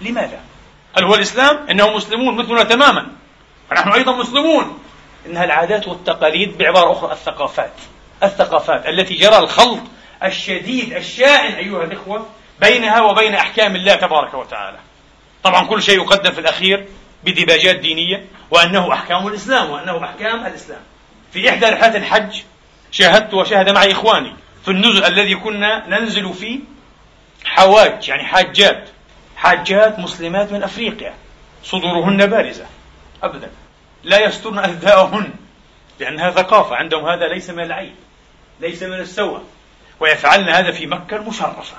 لماذا؟ هل هو الإسلام؟ إنهم مسلمون مثلنا تماما. ونحن أيضا مسلمون. إنها العادات والتقاليد بعبارة أخرى الثقافات. الثقافات التي جرى الخلط الشديد الشائن أيها الإخوة بينها وبين أحكام الله تبارك وتعالى. طبعا كل شيء يقدم في الأخير بديباجات دينية وأنه أحكام الإسلام وأنه أحكام الإسلام. في إحدى رحلات الحج شاهدت وشاهد معي إخواني في النزل الذي كنا ننزل فيه حواج يعني حاجات. حاجات مسلمات من أفريقيا. صدورهن بارزة. أبدا. لا يسترن أذاءهن لأنها ثقافة. عندهم هذا ليس من العيب ليس من السوء. ويفعلن هذا في مكة المشرفة.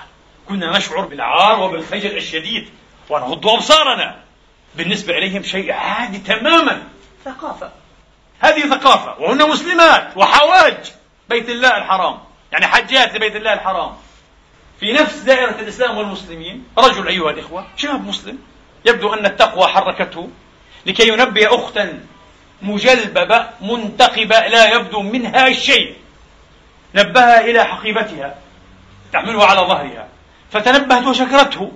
كنا نشعر بالعار وبالخجل الشديد ونغض أبصارنا. بالنسبة إليهم شيء عادي تماما. ثقافة. هذه ثقافة. وهن مسلمات. وحواج. بيت الله الحرام. يعني حجات لبيت الله الحرام. في نفس دائرة الإسلام والمسلمين رجل أيها الإخوة شاب مسلم يبدو أن التقوى حركته لكي ينبه أختا مجلببة منتقبة لا يبدو منها شيء. نبهها إلى حقيبتها تحملها على ظهرها فتنبهت وشكرته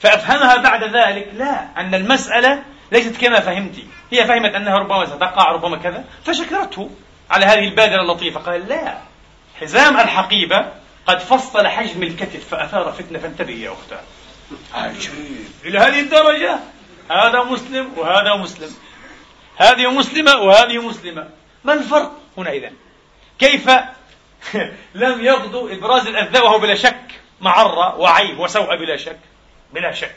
فأفهمها بعد ذلك لا أن المسألة ليست كما فهمت. هي فهمت أنها ربما ستقع ربما كذا فشكرته على هذه البادرة اللطيفة. قال لا حزام الحقيبة قد فصل حجم الكتف فأثار فتنة. فانتبهي يا أختاه عجيب. إلى هذه الدرجة؟ هذا مسلم وهذا مسلم. هذه مسلمة وهذه مسلمة. ما الفرق هنا إذا كيف لم يغدو إبراز الأذى وهو بلا شك معرة وعيب وسوء بلا شك؟ بلا شك.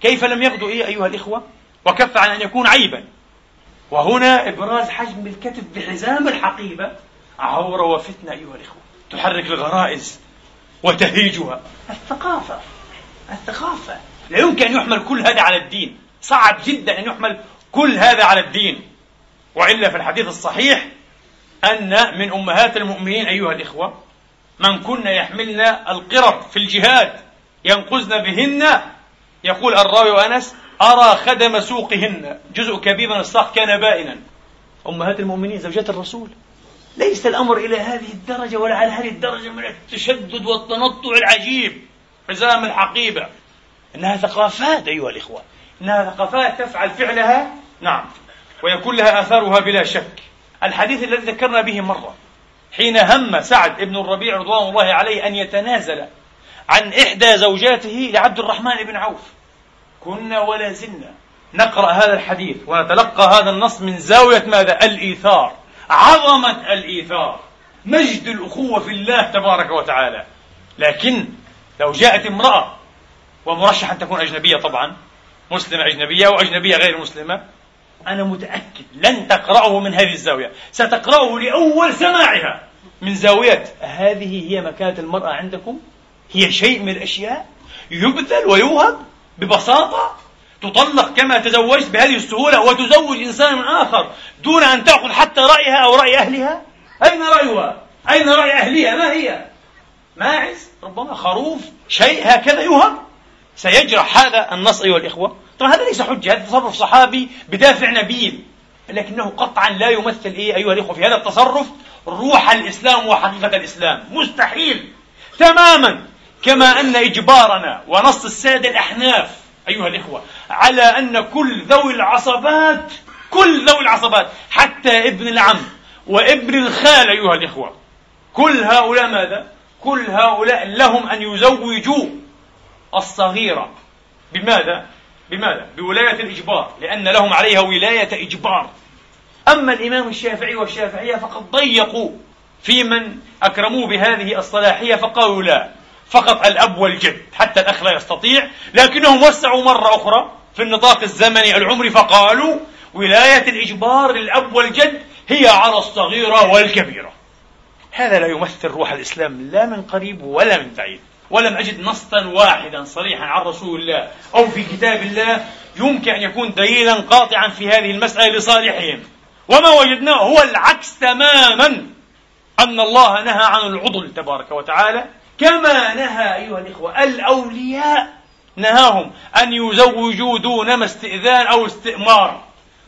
كيف لم يغدو إيه أيها الإخوة؟ وكف عن أن يكون عيبا. وهنا إبراز حجم الكتف بحزام الحقيبة عورة وفتنة أيها الإخوة. تحرك الغرائز وتهيجها. الثقافة. الثقافة. لا يمكن أن يحمل كل هذا على الدين. صعب جدا أن يحمل كل هذا على الدين. وإلا في الحديث الصحيح أن من أمهات المؤمنين أيها الإخوة من كن يحملن القرب في الجهاد ينقذن بهن يقول الراوي وأنس أرى خدم سوقهن. جزء كبير من الساق كان بائنا. أمهات المؤمنين زوجات الرسول. ليس الأمر إلى هذه الدرجة ولا على هذه الدرجة من التشدد والتنطع العجيب حزام الحقيبة إنها ثقافات أيها الإخوة. إنها ثقافات تفعل فعلها نعم ويكون لها آثارها بلا شك. الحديث الذي ذكرنا به مرة حين هم سعد بن الربيع رضوان الله عليه أن يتنازل عن إحدى زوجاته لعبد الرحمن بن عوف. كنا ولا زلنا نقرأ هذا الحديث ونتلقى هذا النص من زاوية ماذا؟ الإيثار. عظمة الإيثار مجد الأخوة في الله تبارك وتعالى. لكن لو جاءت امرأة ومرشح أن تكون أجنبية طبعا مسلمة أجنبية أو أجنبية غير مسلمة أنا متأكد لن تقرأه من هذه الزاوية. ستقرأه لأول سماعها من زاوية هذه هي مكانة المرأة عندكم؟ هي شيء من الأشياء يبذل ويوهب ببساطة تطلق كما تزوجت بهذه السهولة وتزوج إنسان من آخر دون أن تأخذ حتى رأيها أو رأي أهلها؟ أين رأيها؟ أين رأي أهلها؟ ما هي؟ ماعز ربما خروف شيء هكذا يوهم؟ سيجرح هذا النص أيها الإخوة. طبعا هذا ليس حجة هذا تصرف صحابي بدافع نبيل. لكنه قطعا لا يمثل إيه أيها الإخوة في هذا التصرف؟ روح الإسلام وحقيقة الإسلام. مستحيل. تماما. كما أن إجبارنا ونص السادة الأحناف أيها الإخوة على أن كل ذوي العصبات كل ذوي العصبات حتى ابن العم وابن الخال أيها الإخوة كل هؤلاء ماذا؟ كل هؤلاء لهم أن يزوجوا الصغيرة بماذا؟ بماذا؟ بولاية الإجبار لأن لهم عليها ولاية إجبار أما الإمام الشافعي والشافعية فقد ضيقوا في من أكرموه بهذه الصلاحية فقالوا لا فقط الأب والجد حتى الأخ لا يستطيع. لكنهم وسعوا مرة أخرى في النطاق الزمني العمري فقالوا ولاية الإجبار للأب والجد هي على الصغيرة والكبيرة. هذا لا يمثل روح الإسلام لا من قريب ولا من بعيد. ولم أجد نصا واحدا صريحا عن رسول الله أو في كتاب الله يمكن أن يكون دليلا قاطعا في هذه المسألة لصالحهم. وما وجدناه هو العكس تماما أن الله نهى عن العضل تبارك وتعالى كما نهى أيها الإخوة الأولياء نهاهم أن يزوجوا دون ما استئذان أو استئمار.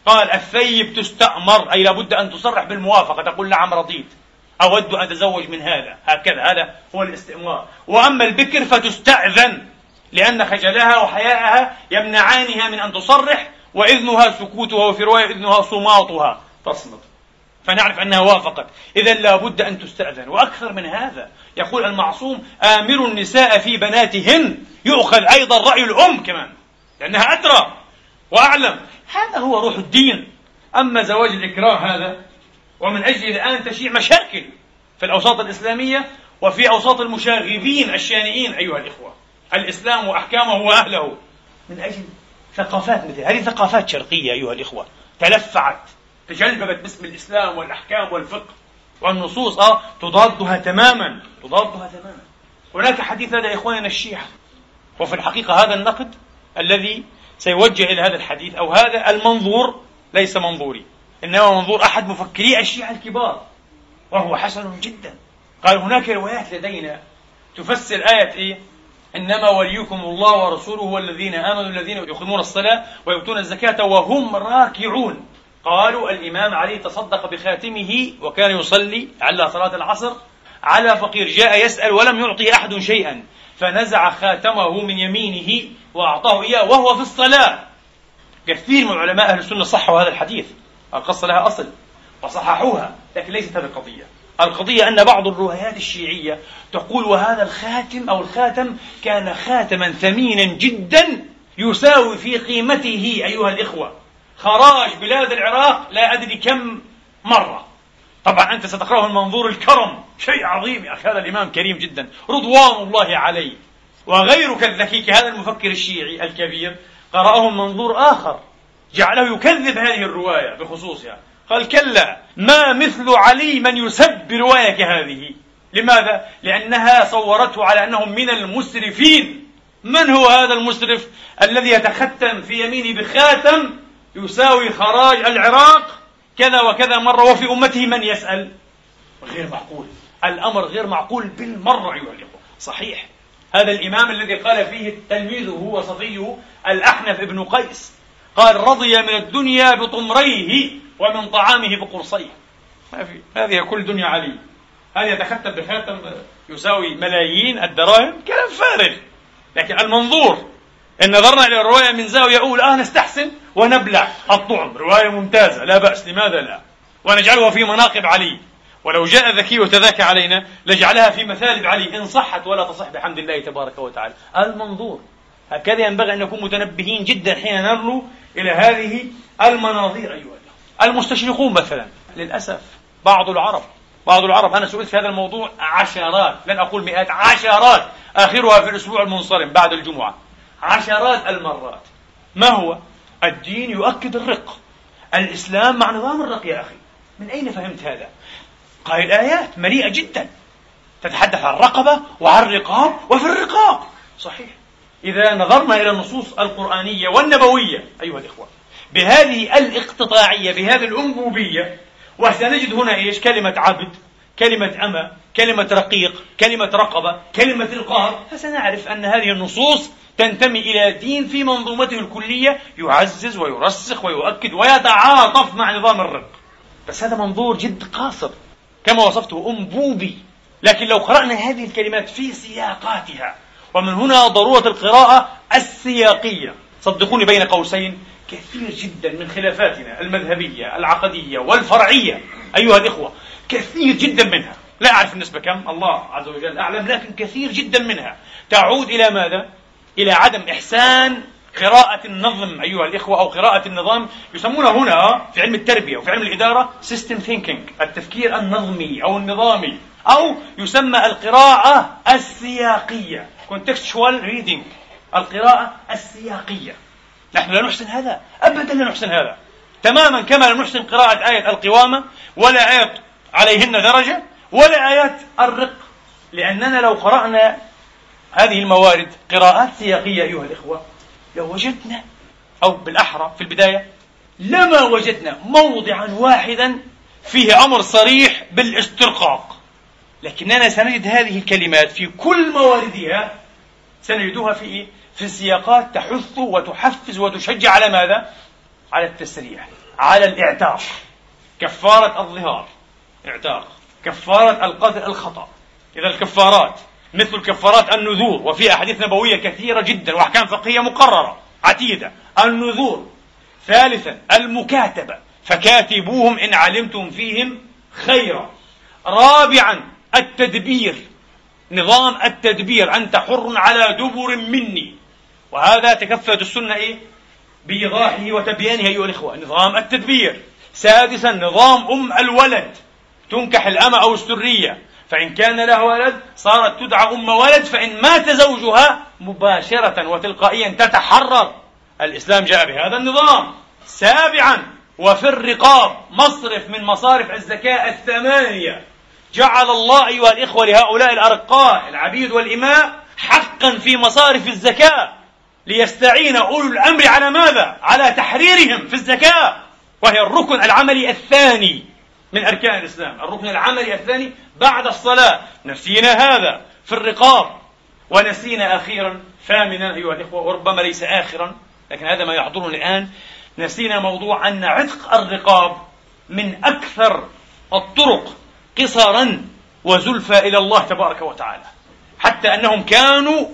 قال الثيب تستأمر أي لابد أن تصرح بالموافقة. تقول نعم رضيت. أود أن أتزوج من هذا. هكذا هذا هو الاستئمار. وأما البكر فتستأذن لأن خجلها وحياءها يمنعانها من أن تصرح وإذنها سكوتها وفي رواية إذنها صماطها. تصمت. فنعرف أنها وافقت. إذا لابد أن تستأذن. وأكثر من هذا يقول المعصوم آمر النساء في بناتهن. يؤخذ أيضا رأي الأم كمان لأنها أدرى وأعلم. هذا هو روح الدين. أما زواج الإكراه هذا ومن أجل الآن تشيع مشاكل في الأوساط الإسلامية وفي أوساط المشاغبين الشانئين أيها الإخوة. الإسلام وأحكامه وأهله. من أجل ثقافات مثل هذه ثقافات شرقية أيها الإخوة تلفعت. تجلببت باسم الإسلام والأحكام والفقه والنصوص آه تضادها تماما. تضادها تماما. هناك حديث لدى إخواننا الشيعة وفي الحقيقة هذا النقد الذي سيوجه إلى هذا الحديث أو هذا المنظور ليس منظوري إنما منظور أحد مفكري الشيعة الكبار وهو حسن جدا. قال هناك روايات لدينا تفسر آية إيه؟ إنما وليكم الله ورسوله والذين آمنوا الذين يقيمون الصلاة ويؤتون الزكاة وهم راكعون. قالوا الإمام علي تصدق بخاتمه وكان يصلي على صلاة العصر على فقير جاء يسأل ولم يعطي أحد شيئا. فنزع خاتمه من يمينه وأعطاه إياه وهو في الصلاة. كثير من علماء أهل السنة صحوا هذا الحديث. القصة لها أصل وصححوها لكن ليست هذه القضية. القضية أن بعض الروايات الشيعية تقول وهذا الخاتم أو الخاتم كان خاتما ثمينا جدا يساوي في قيمته أيها الإخوة. خراج بلاد العراق لا أدري كم مرة. طبعا أنت ستقرأه المنظور الكرم. شيء عظيم يا أخي هذا الإمام كريم جدا. رضوان الله عليه. وغيرك الذكي كهذا المفكر الشيعي الكبير قرأه منظور آخر. جعله يكذب هذه الرواية بخصوصها. قال كلا ما مثل علي من يسب برواية كهذه لماذا؟ لأنها صورته على أنه من المسرفين. من هو هذا المسرف الذي يتختم في يمينه بخاتم يساوي خراج العراق كذا وكذا مرة وفي أمته من يسأل؟ غير معقول. الأمر غير معقول بالمرة أيها الإخوة. صحيح. هذا الإمام الذي قال فيه تلميذه هو صفيه الأحنف ابن قيس قال رضي من الدنيا بطمريه ومن طعامه بقرصيه. ما في هذه كل دنيا علي. هل يتختم بخاتم يساوي ملايين الدراهم كلام فارغ. لكن المنظور إن نظرنا إلى الرواية من زاوية أولى آه نستحسن ونبلع الطعم. رواية ممتازة لا بأس لماذا لا؟ ونجعلها في مناقب علي. ولو جاء ذكي وتذاكى علينا لجعلها في مثالب علي. إن صحت ولا تصح بحمد الله تبارك وتعالى. المنظور. هكذا ينبغي أن نكون متنبهين جدا حين نرنو إلى هذه المناظير أيها المستشرقون مثلا للأسف بعض العرب بعض العرب أنا سئلت في هذا الموضوع عشرات لن أقول مئات عشرات آخرها في الأسبوع المنصرم بعد الجمعة. عشرات المرات. ما هو؟ الدين يؤكد الرق. الإسلام مع نظام الرق يا أخي. من أين فهمت هذا؟ قال الآيات مليئة جدا. تتحدث عن الرقبة وعن الرقاب وفي الرقاب. صحيح. إذا نظرنا إلى النصوص القرآنية والنبوية أيها الإخوة بهذه الاقتطاعية بهذه الأنبوبية وسنجد هنا إيش؟ كلمة عبد كلمة أمة كلمة رقيق كلمة رقبة كلمة رقاب فسنعرف أن هذه النصوص تنتمي إلى دين في منظومته الكلية يعزز ويرسخ ويؤكد ويتعاطف مع نظام الرق. بس هذا منظور جد قاصر كما وصفته أنبوبي لكن لو قرأنا هذه الكلمات في سياقاتها ومن هنا ضرورة القراءة السياقية. صدقوني بين قوسين كثير جدا من خلافاتنا المذهبية العقدية والفرعية أيها الإخوة كثير جدا منها. لا أعرف النسبة كم الله عز وجل أعلم لكن كثير جدا منها. تعود إلى ماذا؟ إلى عدم إحسان قراءة النظم أيها الإخوة أو قراءة النظام. يسمونه هنا في علم التربية وفي علم الإدارة system thinking التفكير النظمي أو النظامي أو يسمى القراءة السياقية contextual reading القراءة السياقية. نحن لا نحسن هذا أبدا لا نحسن هذا. تماما كما لا نحسن قراءة آية القوامة ولا آية عليهن درجة ولا آيات الرق. لأننا لو قرأنا هذه الموارد قراءات سياقية أيها الإخوة. لوجدنا أو بالأحرى في البداية لما وجدنا موضعا واحدا فيه أمر صريح بالاسترقاق. لكننا سنجد هذه الكلمات في كل مواردها. سنجدها في إيه؟ في سياقات تحث وتحفز وتشجع على ماذا؟ على التسريح على الإعتاق. كفارة الظهار إعتاق. كفارة القتل الخطأ. إذا الكفارات مثل كفارات النذور وفي أحاديث نبوية كثيرة جدا وأحكام فقهية مقررة عتيدة. النذور. ثالثا المكاتبة. فكاتبوهم إن علمتم فيهم خيرا. رابعا التدبير. نظام التدبير أنت حر على دبر مني. وهذا تكفلت السنة إيه؟ بإيضاحه وتبيانه أيها الإخوة. نظام التدبير. سادسا نظام أم الولد. تنكح الأمة أو السرية. فإن كان لها ولد صارت تدعى أم ولد فإن مات زوجها مباشرة وتلقائيا تتحرر. الإسلام جاء بهذا النظام. سابعا وفي الرقاب مصرف من مصارف الزكاة الثمانية. جعل الله أيها الإخوة لهؤلاء الأرقاء العبيد والإماء حقا في مصارف الزكاة. ليستعين أولو الأمر على ماذا؟ على تحريرهم في الزكاة. وهي الركن العملي الثاني. من أركان الإسلام. الركن العملي الثاني بعد الصلاة. نسينا هذا في الرقاب. ونسينا أخيرا. ثامنا أيها الإخوة وربما ليس آخرا لكن هذا ما يحضرني الآن. نسينا موضوع أن عتق الرقاب من أكثر الطرق قصرا وزلفى إلى الله تبارك وتعالى. حتى أنهم كانوا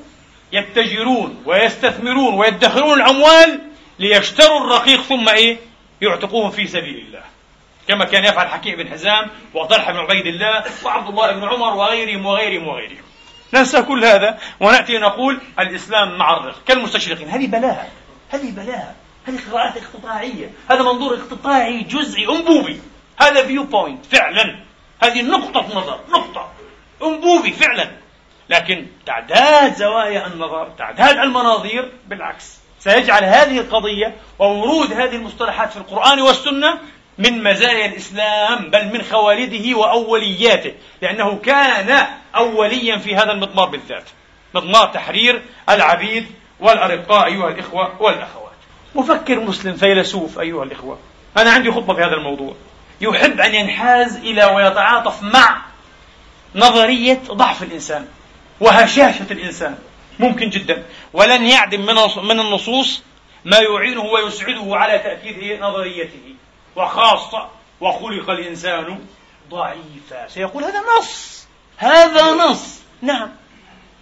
يتجرون ويستثمرون ويدخرون الأموال ليشتروا الرقيق ثم إيه؟ يعتقوهم في سبيل الله. كما كان يفعل حكيم بن حزام وطلحة بن عبيد الله وعبد الله بن عمر وغيرهم وغيرهم وغيرهم. ننسى كل هذا ونأتي نقول الإسلام مع الرق كالمستشرقين. هذه بلاها هذه بلاها هذه قراءات اقتطاعية. هذا منظور اقتطاعي جزئي أنبوبي. هذا view point فعلا. هذه نقطة نظر. نقطة. أنبوبي فعلا. لكن تعداد زوايا النظر تعداد المناظير بالعكس. سيجعل هذه القضية وورود هذه المصطلحات في القرآن والسنة من مزايا الإسلام بل من خوالده وأولياته لأنه كان أوليا في هذا المضمار بالذات. مضمار تحرير العبيد والأرقاء أيها الإخوة والأخوات. مفكر مسلم فيلسوف أيها الإخوة. أنا عندي خطبة في هذا الموضوع. يحب أن ينحاز إلى ويتعاطف مع نظرية ضعف الإنسان وهشاشة الإنسان. ممكن جدا. ولن يعدم من النصوص ما يعينه ويسعده على تأكيد نظريته. وخاصة وخلق الإنسان ضعيفا. سيقول هذا نص. هذا نص. نعم.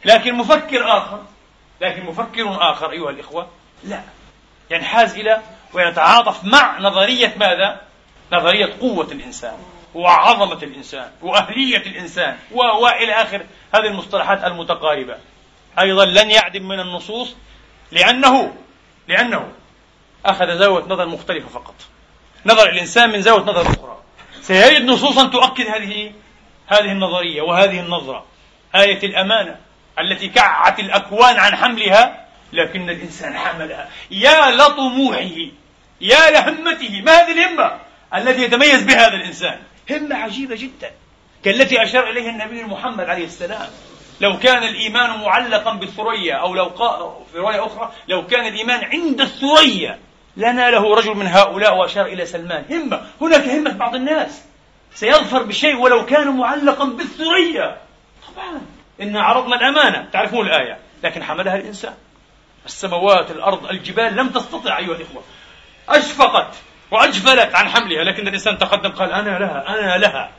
لكن مفكر آخر. لكن مفكر آخر أيها الإخوة. لا. ينحاز إلى ويتعاطف مع نظرية ماذا؟ نظرية قوة الإنسان وعظمة الإنسان وأهلية الإنسان وإلى آخر هذه المصطلحات المتقاربة. أيضا لن يعدم من النصوص لأنه لأنه أخذ زاوية نظر مختلفة فقط. نظر الإنسان من زاوية نظر أخرى. سيجد نصوصا تؤكد هذه هذه النظرية وهذه النظرة. آية الأمانة التي كعت الأكوان عن حملها لكن الإنسان حملها. يا لطموحه يا لهمته. ما هذه الهمة التي يتميز بها هذا الإنسان؟ همة عجيبة جدا كالتي أشار إليها النبي محمد عليه السلام. لو كان الإيمان معلقا بالثريا أو لو قا... في رواية أخرى لو كان الإيمان عند الثريا لناله رجل من هؤلاء وأشار إلى سلمان. همة. هناك همة بعض الناس. سيظفر بشيء ولو كان معلقا بالثريا. طبعا. إنا عرضنا الأمانة. تعرفون الآية. لكن حملها الإنسان. السماوات الأرض الجبال لم تستطع أيها الإخوة. أشفقت وأجفلت عن حملها. لكن الإنسان تقدم قال أنا لها أنا لها.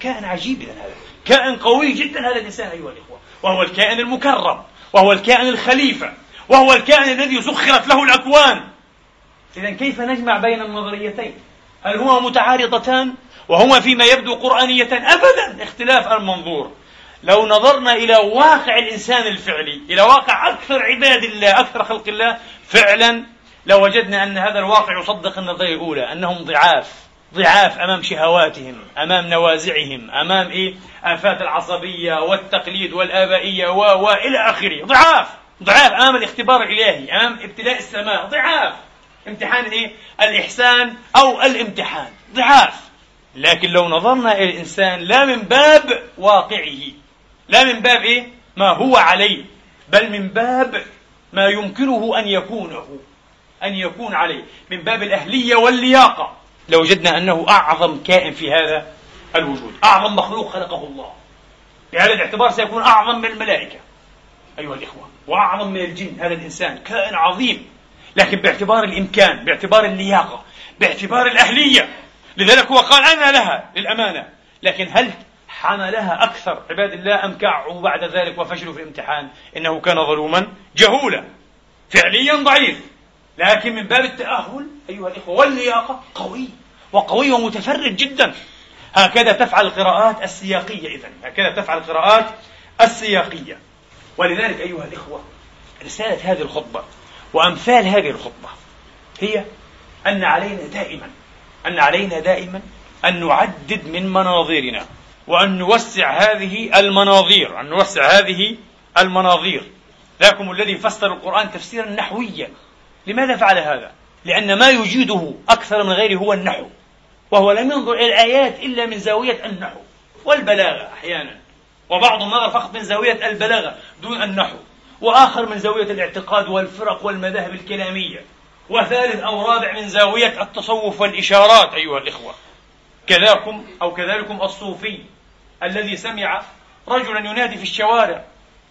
كان عجيب إذا هذا. كائن قوي جدا هذا الإنسان أيها الإخوة. وهو الكائن المكرم. وهو الكائن الخليفة. وهو الكائن الذي سخرت له الأكوان. إذا كيف نجمع بين النظريتين؟ هل هما متعارضتان؟ وهما فيما يبدو قرآنية أبدا! اختلاف المنظور. لو نظرنا إلى واقع الإنسان الفعلي إلى واقع أكثر عباد الله أكثر خلق الله فعلا لوجدنا أن هذا الواقع يصدق النظرية الأولى أنهم ضعاف ضعاف أمام شهواتهم أمام نوازعهم أمام إيه؟ آفات العصبية والتقليد والآبائية و... وإلى آخره. ضعاف! ضعاف! أمام الاختبار الإلهي أمام ابتلاء السماء. ضعاف! امتحان إيه؟ الإحسان أو الامتحان. ضعاف. لكن لو نظرنا إلى الإنسان لا من باب واقعه. لا من باب إيه؟ ما هو عليه. بل من باب ما يمكنه أن يكونه. أن يكون عليه. من باب الأهلية واللياقة. لوجدنا أنه أعظم كائن في هذا الوجود. أعظم مخلوق خلقه الله. بهذا الاعتبار سيكون أعظم من الملائكة. أيها الإخوة. وأعظم من الجن. هذا الإنسان كائن عظيم. لكن باعتبار الإمكان باعتبار اللياقة باعتبار الأهلية. لذلك هو قال أنا لها للأمانة. لكن هل حملها أكثر عباد الله أم كعوا بعد ذلك وفشلوا في الامتحان؟ إنه كان ظلوما جهولا فعليا ضعيف. لكن من باب التأهل أيها الإخوة واللياقة قوي وقوي ومتفرد جدا. هكذا تفعل القراءات السياقية إذا هكذا تفعل القراءات السياقية. ولذلك أيها الإخوة رسالة هذه الخطبة وأمثال هذه الخطبة هي أن علينا دائما أن علينا دائما أن نعدد من مناظيرنا وأن نوسع هذه المناظير أن نوسع هذه المناظير. ذاكم الذي فسر القرآن تفسيرا نحويا. لماذا فعل هذا؟ لأن ما يجيده أكثر من غيره هو النحو وهو لم ينظر إلى الآيات إلا من زاوية النحو والبلاغة أحيانا. وبعض النظر فقط من زاوية البلاغة دون النحو. وآخر من زاوية الاعتقاد والفرق والمذاهب الكلامية وثالث أو رابع من زاوية التصوف والإشارات أيها الإخوة. كذاكم أو كذلكم الصوفي الذي سمع رجلا ينادي في الشوارع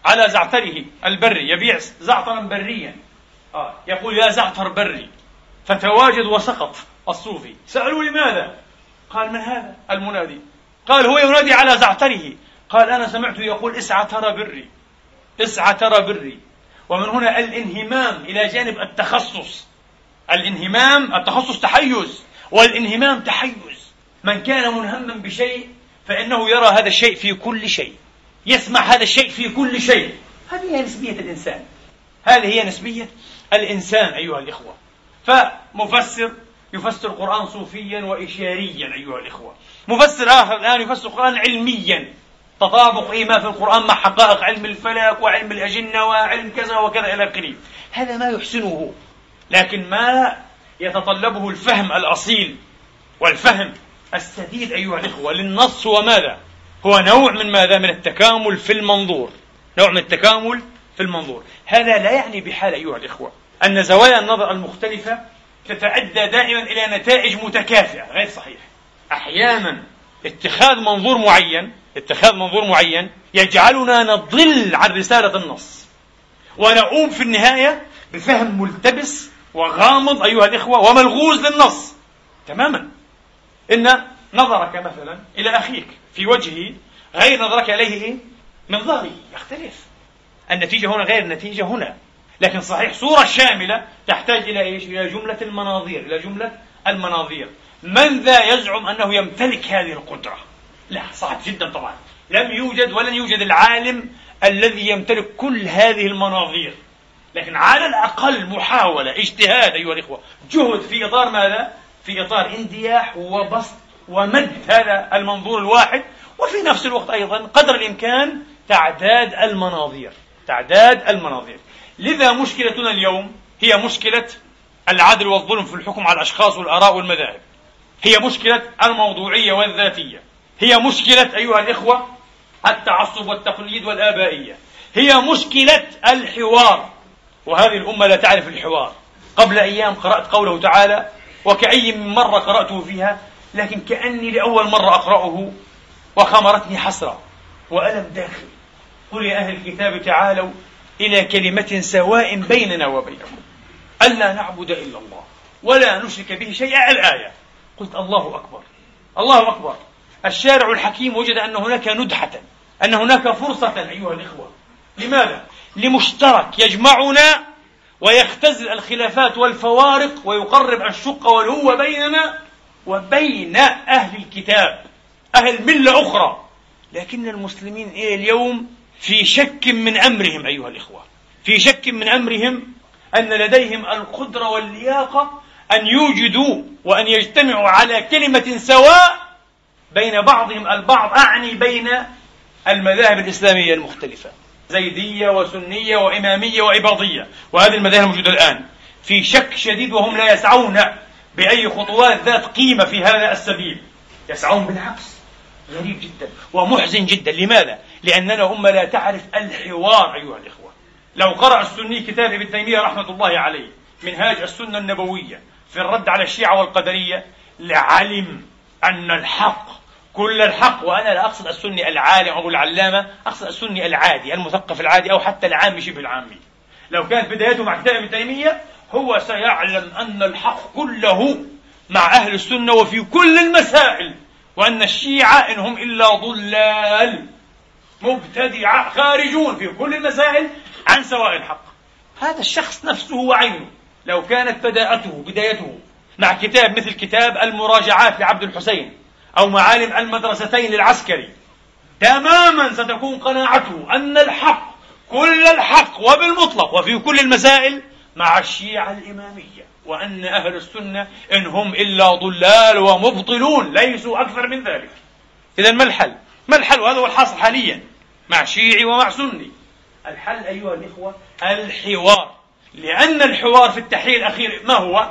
على زعتره البري يبيع زعترا بريا. آه يقول يا زعتر بري فتواجد وسقط الصوفي. سألوا لماذا؟ قال من هذا المنادي؟ قال هو ينادي على زعتره. قال أنا سمعته يقول اسع ترى بري. ترى بري ومن هنا الانهمام إلى جانب التخصص. الانهمام التخصص تحيز والانهمام تحيز. من كان منهما بشيء فإنه يرى هذا الشيء في كل شيء. يسمع هذا الشيء في كل شيء. هذه هي نسبية الإنسان. هذه هي نسبية الإنسان أيها الإخوة. فمفسر يفسر القرآن صوفيا وإشاريا أيها الإخوة. مفسر آخر الآن يفسر القرآن علميا. تطابق إيه في القرآن مع حقائق علم الفلك وعلم الأجنة وعلم كذا وكذا إلى آخره هذا ما يحسنه لكن ما يتطلبه الفهم الأصيل والفهم السديد أيها الإخوة للنص هو ماذا؟ هو نوع من ماذا؟ من التكامل في المنظور نوع من التكامل في المنظور هذا لا يعني بحال أيها الإخوة أن زوايا النظر المختلفة تتعدى دائما إلى نتائج متكافئة غير صحيح أحيانا اتخاذ منظور معين اتخاذ منظور معين يجعلنا نضل عن رسالة النص. ونؤوم في النهاية بفهم ملتبس وغامض أيها الإخوة وملغوز للنص تماما. إن نظرك مثلا إلى أخيك في وجهه غير نظرك إليه؟ من ظهره يختلف. النتيجة هنا غير النتيجة هنا. لكن صحيح صورة شاملة تحتاج إلى إيش؟ إلى جملة المناظير إلى جملة المناظير. من ذا يزعم أنه يمتلك هذه القدرة؟ لا صعب جدا طبعا. لم يوجد ولن يوجد العالم الذي يمتلك كل هذه المناظير. لكن على الأقل محاولة اجتهاد أيها الإخوة. جهد في إطار ماذا؟ في إطار اندياح وبسط ومد هذا المنظور الواحد. وفي نفس الوقت أيضا قدر الإمكان تعداد المناظير. تعداد المناظير. لذا مشكلتنا اليوم هي مشكلة العدل والظلم في الحكم على الأشخاص والآراء والمذاهب. هي مشكلة الموضوعية والذاتية. هي مشكلة أيها الإخوة التعصب والتقليد والآبائية. هي مشكلة الحوار وهذه الأمة لا تعرف الحوار. قبل أيام قرأت قوله تعالى وكأي من مرة قرأته فيها لكن كأني لأول مرة أقرأه وخمرتني حسرة وألم داخل قل يا أهل الكتاب تعالوا إلى كلمة سواء بيننا وبينكم. ألا نعبد إلا الله ولا نشرك به شيئا. الآية قلت الله أكبر الله أكبر. الشارع الحكيم وجد أن هناك ندحة أن هناك فرصة أيها الإخوة. لماذا؟ لمشترك يجمعنا ويختزل الخلافات والفوارق ويقرب الشق والهوة بيننا وبين أهل الكتاب أهل ملة أخرى. لكن المسلمين إيه اليوم؟ في شك من أمرهم أيها الإخوة. في شك من أمرهم أن لديهم القدرة واللياقة أن يوجدوا وأن يجتمعوا على كلمة سواء بين بعضهم البعض أعني بين المذاهب الإسلامية المختلفة زيدية وسنية وإمامية وإباضية وهذه المذاهب الموجودة الآن. في شك شديد وهم لا يسعون بأي خطوات ذات قيمة في هذا السبيل. يسعون بالعكس غريب جدا ومحزن جدا. لماذا؟ لأننا أمة لا تعرف الحوار أيها الإخوة. لو قرأ السني كتاب ابن تيمية رحمة الله عليه منهاج السنة النبوية في الرد على الشيعة والقدرية لعلم أن الحق كل الحق وأنا لا أقصد السني العالم أو العلامة أقصد السني العادي المثقف العادي أو حتى العامي شبه العامي لو كانت بدايته مع كتاب ابن تيمية هو سيعلم أن الحق كله مع أهل السنة وفي كل المسائل وأن الشيعة إن هم إلا ضلال مبتدعة خارجون في كل المسائل عن سواء الحق. هذا الشخص نفسه وعينه. لو كانت بداءته بدايته مع كتاب مثل كتاب المراجعات لعبد الحسين أو معالم المدرستين للعسكري تماما ستكون قناعته أن الحق كل الحق وبالمطلق وفي كل المسائل مع الشيعة الإمامية وأن أهل السنة إن هم إلا ضلال ومبطلون ليسوا أكثر من ذلك إذا ما الحل؟ ما الحل؟ وهذا هو الحاصل حاليا مع شيعي ومع سني الحل أيها الإخوة الحوار لأن الحوار في التحليل الأخير ما هو؟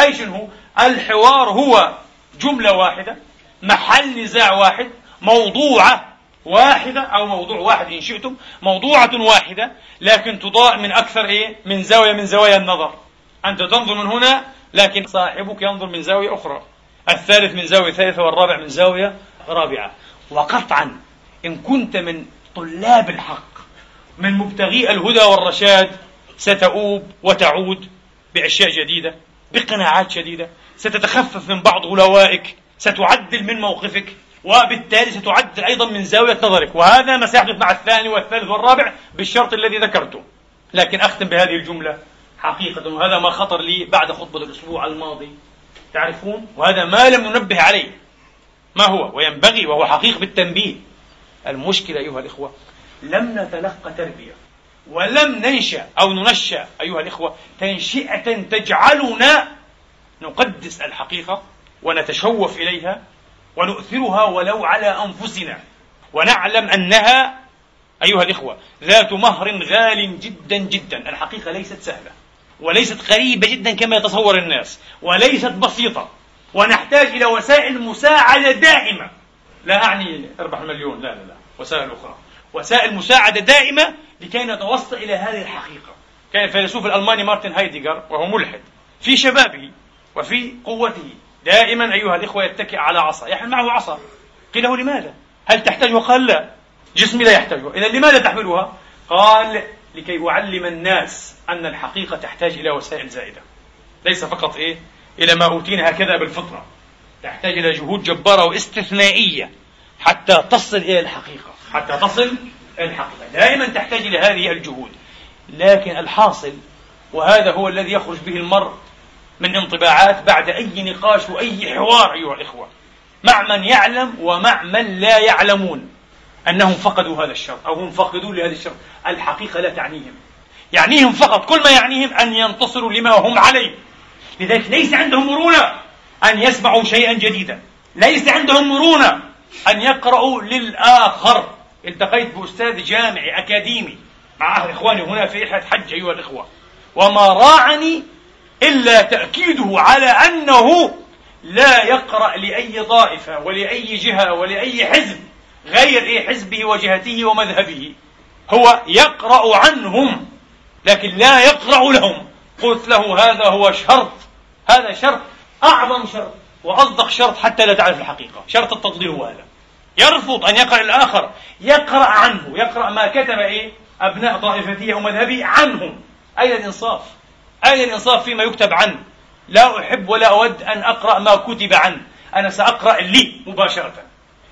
أي شنو؟ الحوار هو جملة واحدة محل نزاع واحد موضوعة واحدة أو موضوع واحد إن شئتم موضوعة واحدة لكن تضاء من أكثر إيه؟ من زاوية من زوايا النظر. أنت تنظر من هنا لكن صاحبك ينظر من زاوية أخرى. الثالث من زاوية ثالثة والرابع من زاوية رابعة. وقطعا إن كنت من طلاب الحق من مبتغي الهدى والرشاد ستؤوب وتعود بأشياء جديدة بقناعات شديدة ستتخفف من بعض غلوائك ستعدل من موقفك وبالتالي ستعدل أيضا من زاوية نظرك. وهذا ما سيحدث مع الثاني والثالث والرابع بالشرط الذي ذكرته. لكن أختم بهذه الجملة حقيقة وهذا ما خطر لي بعد خطبة الأسبوع الماضي. تعرفون؟ وهذا ما لم ننبه عليه ما هو؟ وينبغي وهو حقيق بالتنبيه. المشكلة أيها الإخوة لم نتلقى تربية ولم ننشأ أو ننشأ أيها الإخوة تنشئة تجعلنا نقدس الحقيقة. ونتشوف إليها ونؤثرها ولو على أنفسنا ونعلم أنها أيها الإخوة ذات مهر غال جدا جدا. الحقيقة ليست سهلة وليست غريبة جدا كما يتصور الناس وليست بسيطة ونحتاج إلى وسائل مساعدة دائمة. لا أعني أربح المليون لا لا لا. وسائل أخرى. وسائل مساعدة دائمة لكي نتوصل إلى هذه الحقيقة. كان الفيلسوف الألماني مارتن هايديغر وهو ملحد في شبابه وفي قوته دائما أيها الإخوة يتكئ على عصا. يحمل معه عصا. قيل له لماذا؟ هل تحتاجها؟ قال لا. جسمي لا يحتاجها إذا لماذا تحملها؟ قال لكي أعلم الناس أن الحقيقة تحتاج إلى وسائل زائدة. ليس فقط إيه؟ إلى ما أوتينا هكذا بالفطرة. تحتاج إلى جهود جبارة واستثنائية حتى تصل إلى الحقيقة. حتى تصل إلى الحقيقة. دائما تحتاج إلى هذه الجهود. لكن الحاصل وهذا هو الذي يخرج به المرء من انطباعات بعد أي نقاش وأي حوار أيها الإخوة. مع من يعلم ومع من لا يعلمون أنهم فقدوا هذا الشرط أو هم فقدوا لهذا الشرط. الحقيقة لا تعنيهم. يعنيهم فقط كل ما يعنيهم أن ينتصروا لما هم عليه. لذلك ليس عندهم مرونة أن يسمعوا شيئا جديدا. ليس عندهم مرونة أن يقرأوا للآخر. التقيت بأستاذ جامعي أكاديمي مع أهل إخواني هنا في رحلة حج أيها الإخوة. وما راعني إلا تأكيده على أنه لا يقرأ لأي طائفة ولأي جهة ولأي حزب غير إيه حزبه وجهته ومذهبه. هو يقرأ عنهم لكن لا يقرأ لهم. قلت له هذا هو شرط. هذا شرط أعظم شرط وأصدق شرط حتى لا تعرف الحقيقة. شرط التضليل هو هذا. يرفض أن يقرأ الآخر. يقرأ عنه. يقرأ ما كتب إيه؟ أبناء طائفته أو مذهبه عنهم. أين الإنصاف أين الإنصاف فيما يكتب عنه. لا أحب ولا أود أن أقرأ ما كتب عنه. أنا سأقرأ لي مباشرة.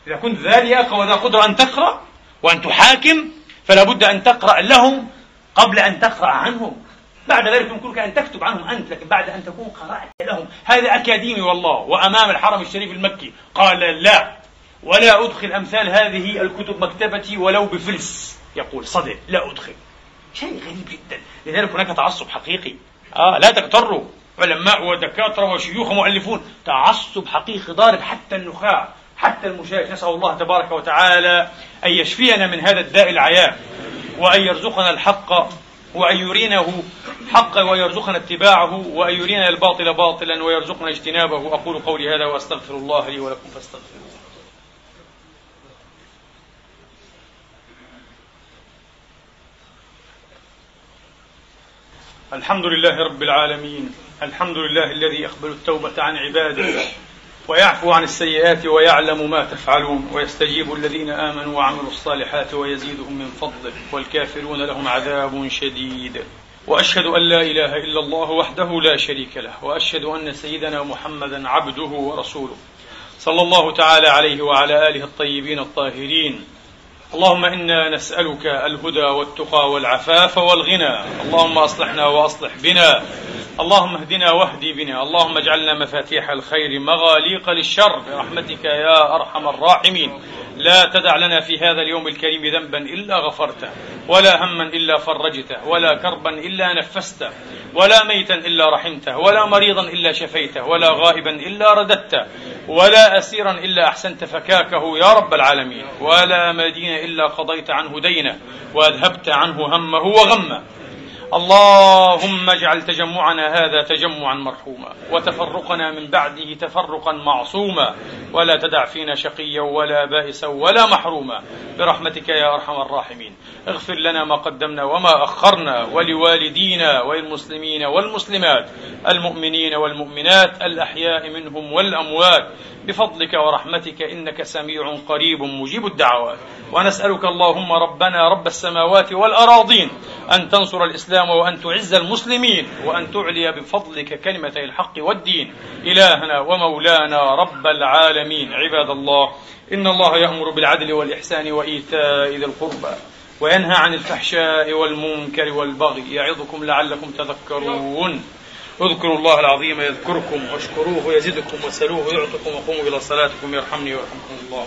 إذا كنت ذا لياقة وذا قدرة أن تقرأ وأن تحاكم فلا بد أن تقرأ لهم قبل أن تقرأ عنهم. بعد ذلك يمكنك أن تكتب عنهم أنت لكن بعد أن تكون قرأت لهم. هذا أكاديمي والله وأمام الحرم الشريف المكي. قال لا ولا أدخل أمثال هذه الكتب مكتبتي ولو بفلس. يقول صدق لا أدخل. شيء غريب جدا. لذلك هناك تعصب حقيقي. آه لا تغتروا علماء ودكاترة وشيوخ ومؤلفون. تعصب حقيقي ضارب حتى النخاع حتى المشايخ. نسأل الله تبارك وتعالى أن يشفينا من هذا الداء العياء وأن يرزقنا الحق وأن يرينه حقا ويرزقنا اتباعه وأن يرينا الباطل باطلا ويرزقنا اجتنابه. أقول قولي هذا وأستغفر الله لي ولكم فاستغفروه. الحمد لله رب العالمين الحمد لله الذي يقبل التوبة عن عباده ويعفو عن السيئات ويعلم ما تفعلون ويستجيب الذين آمنوا وعملوا الصالحات ويزيدهم من فضله والكافرون لهم عذاب شديد. وأشهد أن لا إله إلا الله وحده لا شريك له وأشهد أن سيدنا محمدا عبده ورسوله. صلى الله تعالى عليه وعلى آله الطيبين الطاهرين. اللهم إنا نسألك الهدى والتقى والعفاف والغنى. اللهم أصلحنا وأصلح بنا. اللهم اهدنا واهدي بنا. اللهم اجعلنا مفاتيح الخير مغاليق للشر. برحمتك يا أرحم الراحمين. لا تدع لنا في هذا اليوم الكريم ذنبا إلا غفرته ولا هما إلا فرجته ولا كربا إلا نفسته ولا ميتا إلا رحمته ولا مريضا إلا شفيته ولا غائبا إلا رددته ولا أسيرا إلا أحسنت فكاكه يا رب العالمين ولا مدين إلا قضيت عنه دينه وأذهبت عنه همه وغمه. اللهم اجعل تجمعنا هذا تجمعا مرحوما وتفرقنا من بعده تفرقا معصوما ولا تدع فينا شقيا ولا بائسا ولا محروما برحمتك يا أرحم الراحمين. اغفر لنا ما قدمنا وما أخرنا ولوالدينا وللمسلمين والمسلمات المؤمنين والمؤمنات الأحياء منهم والأموات بفضلك ورحمتك إنك سميع قريب مجيب الدعوات ونسألك اللهم ربنا رب السماوات والأراضين أن تنصر الإسلام وأن تعز المسلمين وأن تعلي بفضلك كلمتي الحق والدين إلهنا ومولانا رب العالمين عباد الله إن الله يأمر بالعدل والإحسان وإيتاء ذي القربى وينهى عن الفحشاء والمنكر والبغي. يعظكم لعلكم تذكرون. اذكروا الله العظيم يذكركم واشكروه يزدكم وسلوه يعطكم وقوموا إلى صلاتكم. يرحمني ويرحمكم الله.